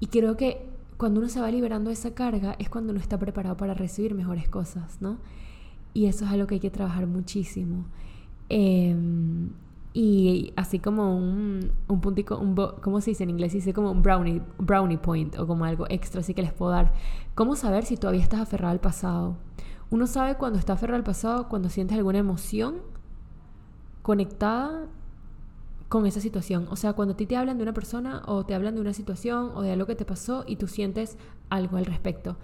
Y creo que cuando uno se va liberando de esa carga es cuando uno está preparado para recibir mejores cosas, ¿no? Y eso es algo que hay que trabajar muchísimo. Eh, y así como un, un puntico, un ¿cómo se dice en inglés? Dice como un brownie, brownie point o como algo extra así que les puedo dar. ¿Cómo saber si todavía estás aferrado al pasado? Uno sabe cuando está aferrado al pasado cuando sientes alguna emoción conectada con esa situación. O sea, cuando a ti te hablan de una persona o te hablan de una situación o de algo que te pasó y tú sientes algo al respecto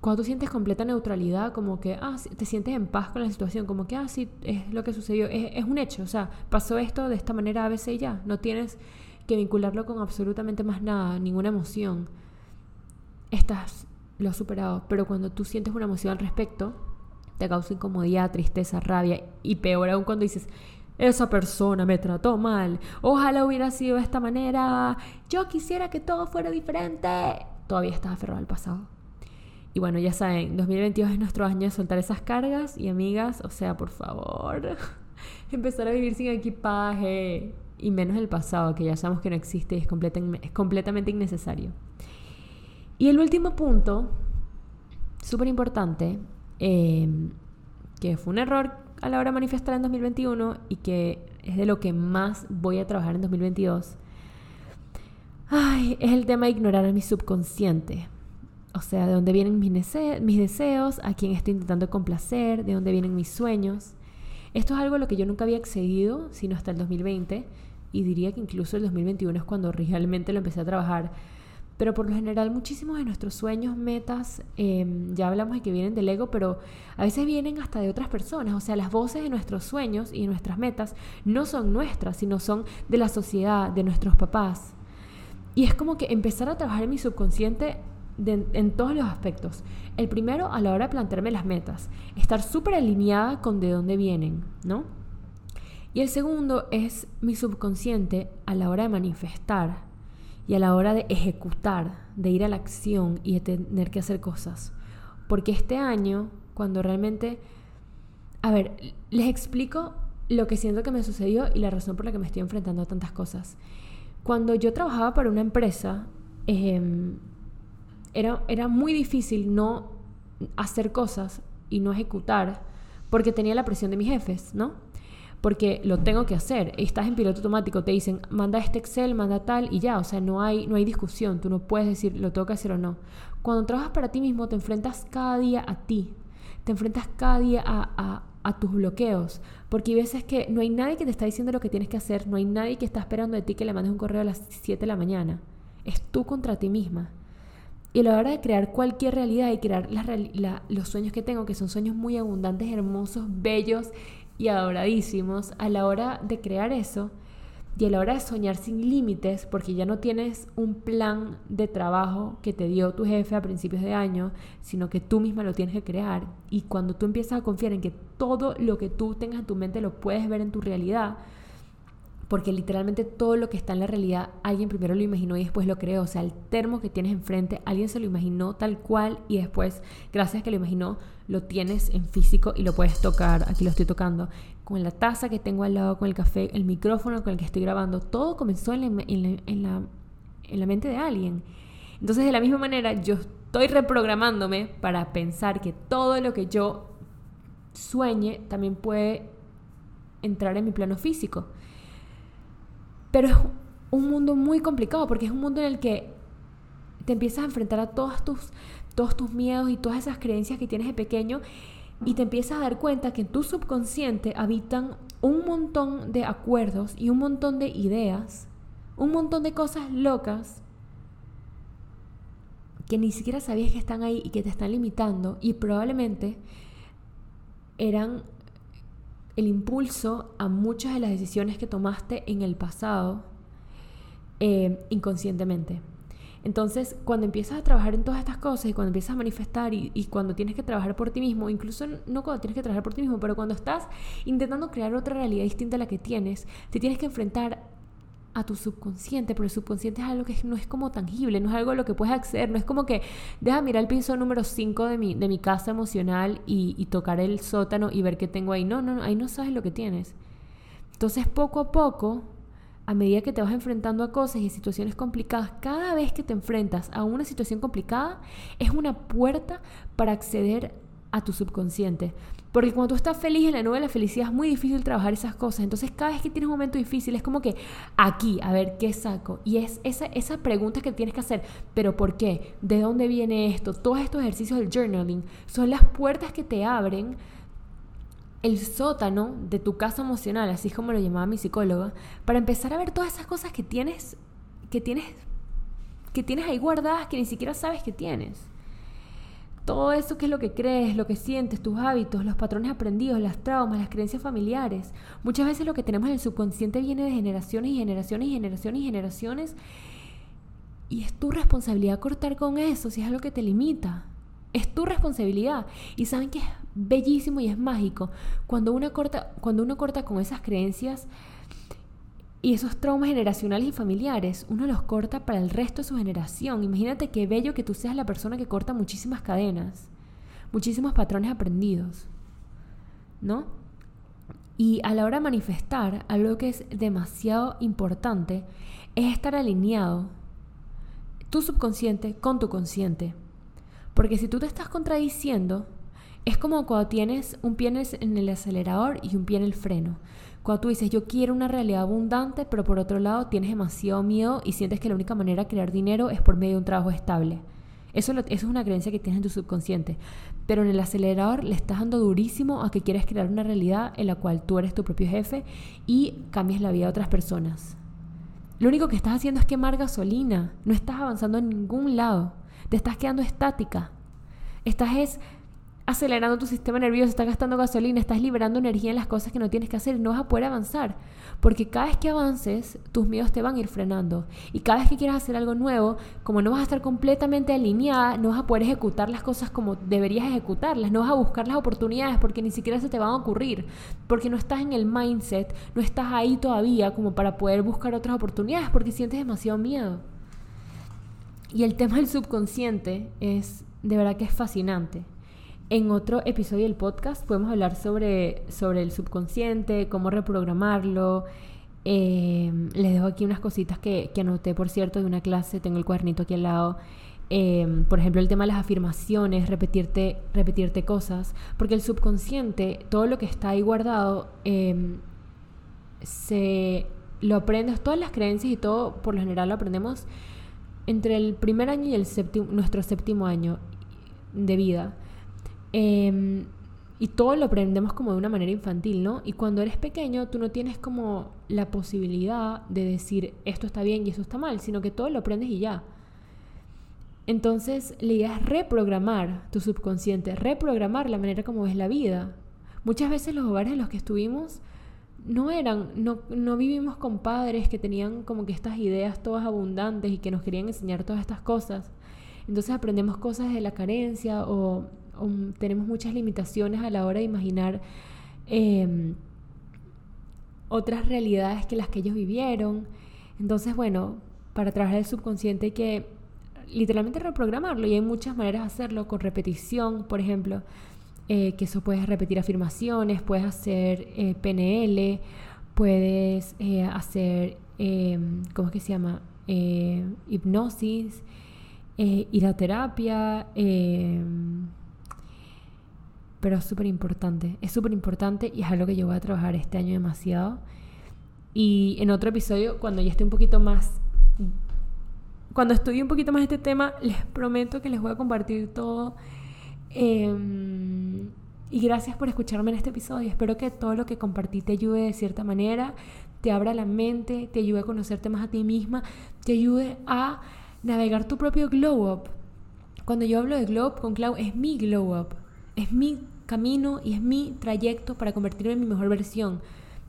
cuando tú sientes completa neutralidad, como que, ah, te sientes en paz con la situación, como que, ah, sí, es lo que sucedió, es, un hecho, o sea, pasó esto de esta manera a veces y ya, no tienes que vincularlo con absolutamente más nada, ninguna emoción. Estás, lo has superado, pero cuando tú sientes una emoción al respecto, te causa incomodidad, tristeza, rabia, y peor aún cuando dices, esa persona me trató mal, ojalá hubiera sido de esta manera, yo quisiera que todo fuera diferente, todavía estás aferrado al pasado. Y bueno, ya saben, 2022 es nuestro año de soltar esas cargas y amigas, o sea, por favor, empezar a vivir sin equipaje y menos el pasado, que ya sabemos que no existe y es, completamente innecesario. Y el último punto, súper importante, em, que fue un error a la hora de manifestar en 2021 y que es de lo que más voy a trabajar en 2022, ay, es el tema de ignorar a mi subconsciente. O sea, de dónde vienen mis, deseos, a quién estoy intentando complacer, de dónde vienen mis sueños. Esto es algo a lo que yo nunca había accedido, sino hasta el 2020, y diría que incluso el 2021 es cuando realmente lo empecé a trabajar. Pero por lo general muchísimos de nuestros sueños, metas, em, ya hablamos de que vienen del ego, pero a veces vienen hasta de otras personas. O sea, las voces de nuestros sueños y nuestras metas no son nuestras, sino son de la sociedad, de nuestros papás. Y es como que empezar a trabajar en mi subconsciente en todos los aspectos. El primero, a la hora de plantearme las metas, estar súper alineada con de dónde vienen, ¿no? Y el segundo es mi subconsciente a la hora de manifestar y a la hora de ejecutar, de ir a la acción y de tener que hacer cosas. Porque este año, cuando realmente... A ver, les explico lo que siento que me sucedió y la razón por la que me estoy enfrentando a tantas cosas. Cuando yo trabajaba para una empresa, eh, era, muy difícil no hacer cosas y no ejecutar porque tenía la presión de mis jefes, ¿no? Porque lo tengo que hacer. Estás en piloto automático, te dicen, manda este Excel, manda tal y ya, o sea, no hay, no hay discusión, tú no puedes decir, lo tengo que hacer o no. Cuando trabajas para ti mismo, te enfrentas cada día a ti, te enfrentas cada día a, a tus bloqueos, porque hay veces que no hay nadie que te está diciendo lo que tienes que hacer, no hay nadie que está esperando de ti que le mandes un correo a las 7 de la mañana. es tú contra ti misma. Y a la hora de crear cualquier realidad y crear los sueños que tengo, que son sueños muy abundantes, hermosos, bellos y adoradísimos, a la hora de crear eso y a la hora de soñar sin límites, porque ya no tienes un plan de trabajo que te dio tu jefe a principios de año, sino que tú misma lo tienes que crear. Y cuando tú empiezas a confiar en que todo lo que tú tengas en tu mente lo puedes ver en tu realidad, porque literalmente todo lo que está en la realidad alguien primero lo imaginó y después lo creó. O sea, el termo que tienes enfrente, alguien se lo imaginó tal cual y después, gracias a que lo imaginó, lo tienes en físico y lo puedes tocar. Aquí lo estoy tocando. Con la taza que tengo al lado, con el café, el micrófono con el que estoy grabando, todo comenzó en la, en la, en la mente de alguien. Entonces, de la misma manera, yo estoy reprogramándome para pensar que todo lo que yo sueñe también puede entrar en mi plano físico. Pero es un mundo muy complicado porque es un mundo en el que te empiezas a enfrentar a todos tus, todos tus miedos y todas esas creencias que tienes de pequeño y te empiezas a dar cuenta que en tu subconsciente habitan un montón de acuerdos y un montón de ideas, un montón de cosas locas que ni siquiera sabías que están ahí y que te están limitando y probablemente eran el impulso a muchas de las decisiones que tomaste en el pasado eh, inconscientemente. Entonces, cuando empiezas a trabajar en todas estas cosas y cuando empiezas a manifestar y, y, cuando tienes que trabajar por ti mismo, incluso no cuando tienes que trabajar por ti mismo, pero cuando estás intentando crear otra realidad distinta a la que tienes, te tienes que enfrentar a tu subconsciente, pero el subconsciente es algo que no es como tangible, no es algo a lo que puedes acceder, no es como que deja mirar el piso número 5 de mi, de mi casa emocional y, tocar el sótano y ver qué tengo ahí. No, no, ahí no sabes lo que tienes. Entonces, poco a poco, a medida que te vas enfrentando a cosas y situaciones complicadas, cada vez que te enfrentas a una situación complicada, es una puerta para acceder a tu subconsciente. Porque cuando tú estás feliz en la nube de la felicidad es muy difícil trabajar esas cosas. Entonces cada vez que tienes un momento difícil es como que aquí, a ver, ¿qué saco? Y es esa, esa pregunta que tienes que hacer. ¿Pero por qué? ¿De dónde viene esto? Todos estos ejercicios del journaling son las puertas que te abren el sótano de tu casa emocional, así como lo llamaba mi psicóloga, para empezar a ver todas esas cosas que tienes, que tienes, que tienes ahí guardadas que ni siquiera sabes que tienes. Todo eso que es lo que crees, lo que sientes, tus hábitos, los patrones aprendidos, las traumas, las creencias familiares. Muchas veces lo que tenemos en el subconsciente viene de generaciones y generaciones y generaciones y generaciones. Y es tu responsabilidad cortar con eso si es algo que te limita. Es tu responsabilidad. Y saben que es bellísimo y es mágico. Cuando uno corta, cuando uno corta con esas creencias, y esos traumas generacionales y familiares, uno los corta para el resto de su generación. Imagínate qué bello que tú seas la persona que corta muchísimas cadenas, muchísimos patrones aprendidos, ¿no? Y a la hora de manifestar, algo que es demasiado importante es estar alineado tu subconsciente con tu consciente. Porque si tú te estás contradiciendo, es como cuando tienes un pie en el acelerador y un pie en el freno. Cuando tú dices, yo quiero una realidad abundante, pero por otro lado tienes demasiado miedo y sientes que la única manera de crear dinero es por medio de un trabajo estable. Eso, es una creencia que tienes en tu subconsciente. Pero en el acelerador le estás dando durísimo a que quieres crear una realidad en la cual tú eres tu propio jefe y cambias la vida de otras personas. Lo único que estás haciendo es quemar gasolina. No estás avanzando en ningún lado. Te estás quedando estática. Estás es acelerando tu sistema nervioso, estás gastando gasolina, estás liberando energía en las cosas que no tienes que hacer, no vas a poder avanzar. Porque cada vez que avances, tus miedos te van a ir frenando. Y cada vez que quieras hacer algo nuevo, como no vas a estar completamente alineada, no vas a poder ejecutar las cosas como deberías ejecutarlas, no vas a buscar las oportunidades porque ni siquiera se te van a ocurrir, porque no estás en el mindset, no estás ahí todavía como para poder buscar otras oportunidades porque sientes demasiado miedo. Y el tema del subconsciente es, de verdad que es fascinante. En otro episodio del podcast podemos hablar sobre, sobre el subconsciente, cómo reprogramarlo. Eh, les dejo aquí unas cositas que, anoté, por cierto, de una clase. Tengo el cuadernito aquí al lado. Eh, por ejemplo, el tema de las afirmaciones, repetirte, repetirte cosas. Porque el subconsciente, todo lo que está ahí guardado, eh, se lo aprendes, todas las creencias y todo, por lo general, lo aprendemos entre el primer año y el séptimo, nuestro séptimo año de vida. Em, y todo lo aprendemos como de una manera infantil, ¿no? Y cuando eres pequeño, tú no tienes como la posibilidad de decir esto está bien y eso está mal, sino que todo lo aprendes y ya. Entonces, la idea es reprogramar tu subconsciente, reprogramar la manera como ves la vida. Muchas veces los hogares en los que estuvimos no eran, no, no vivimos con padres que tenían como que estas ideas todas abundantes y que nos querían enseñar todas estas cosas. Entonces aprendemos cosas de la carencia o tenemos muchas limitaciones a la hora de imaginar em, otras realidades que las que ellos vivieron. Entonces, bueno, para trabajar el subconsciente hay que literalmente reprogramarlo y hay muchas maneras de hacerlo con repetición, por ejemplo, eh, que eso puedes repetir afirmaciones, puedes hacer eh, PNL, puedes eh, hacer, em, ¿cómo es que se llama? hipnosis, ir terapia em, pero es súper importante, es súper importante y es algo que yo voy a trabajar este año demasiado. Y en otro episodio, cuando ya esté un poquito más, cuando estudie un poquito más este tema, les prometo que les voy a compartir todo. Em, y gracias por escucharme en este episodio. Espero que todo lo que compartí te ayude de cierta manera, te abra la mente, te ayude a conocerte más a ti misma, te ayude a navegar tu propio glow up. Cuando yo hablo de glow up con Clau, es mi glow up, es mi camino y es mi trayecto para convertirme en mi mejor versión.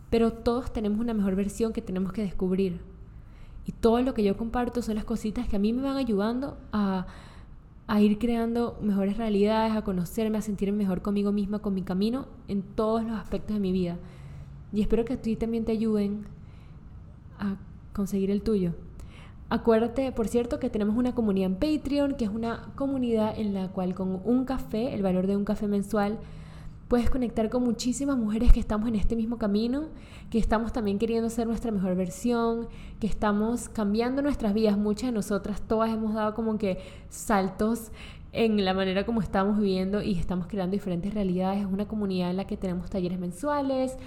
Pero todos tenemos una mejor versión que tenemos que descubrir. Y todo lo que yo comparto son las cositas que a mí me van ayudando a, a ir creando mejores realidades, a conocerme, a sentirme mejor conmigo misma, con mi camino, en todos los aspectos de mi vida. Y espero que a ti también te ayuden a conseguir el tuyo. Acuérdate, por cierto, que tenemos una comunidad en Patreon, que es una comunidad en la cual con un café, el valor de un café mensual, puedes conectar con muchísimas mujeres que estamos en este mismo camino, que estamos también queriendo ser nuestra mejor versión, que estamos cambiando nuestras vidas. Muchas de nosotras, todas hemos dado como que saltos en la manera como estamos viviendo y estamos creando diferentes realidades. Es una comunidad en la que tenemos talleres mensuales,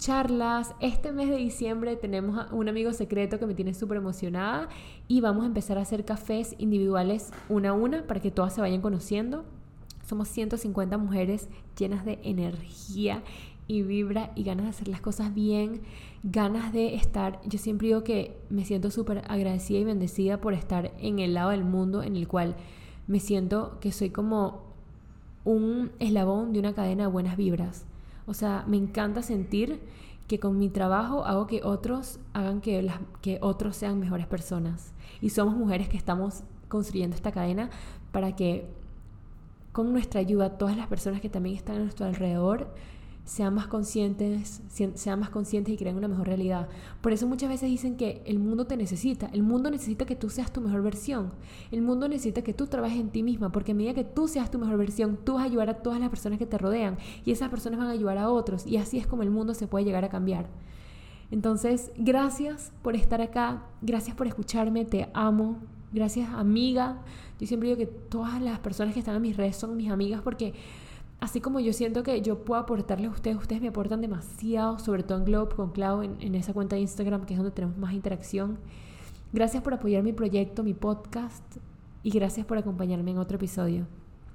charlas. Este mes de diciembre tenemos un amigo secreto que me tiene súper emocionada y vamos a empezar a hacer cafés individuales una a una para que todas se vayan conociendo. Somos 150 mujeres llenas de energía y vibra y ganas de hacer las cosas bien, ganas de estar, yo siempre digo que me siento súper agradecida y bendecida por estar en el lado del mundo en el cual me siento que soy como un eslabón de una cadena de buenas vibras o sea, me encanta sentir que con mi trabajo hago que otros hagan que, otros sean mejores personas. Y somos mujeres que estamos construyendo esta cadena para que con nuestra ayuda todas las personas que también están a nuestro alrededor sean más conscientes, sean más conscientes y creen una mejor realidad. Por eso muchas veces dicen que el mundo te necesita, el mundo necesita que tú seas tu mejor versión, el mundo necesita que tú trabajes en ti misma, porque a medida que tú seas tu mejor versión, tú vas a ayudar a todas las personas que te rodean y esas personas van a ayudar a otros y así es como el mundo se puede llegar a cambiar. Entonces, gracias por estar acá, gracias por escucharme, te amo, gracias amiga. Yo siempre digo que todas las personas que están en mis redes son mis amigas porque así como yo siento que yo puedo aportarles a ustedes, ustedes me aportan demasiado, sobre todo en Globe con Clau, en, esa cuenta de Instagram que es donde tenemos más interacción. Gracias por apoyar mi proyecto, mi podcast y gracias por acompañarme en otro episodio.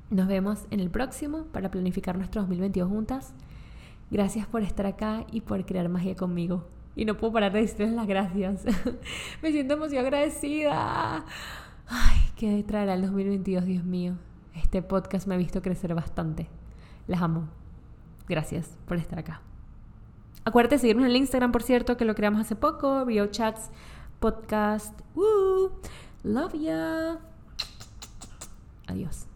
Nos vemos en el próximo para planificar nuestro 2022 juntas. Gracias por estar acá y por crear magia conmigo. Y no puedo parar de decirles las gracias. me siento emocionada agradecida. Ay, ¿qué traerá el 2022, Dios mío? Este podcast me ha visto crecer bastante. Las amo. Gracias por estar acá. Acuérdate de seguirnos en el Instagram, por cierto, que lo creamos hace poco. Rio Chats Podcast. Woo. Love ya. Adiós.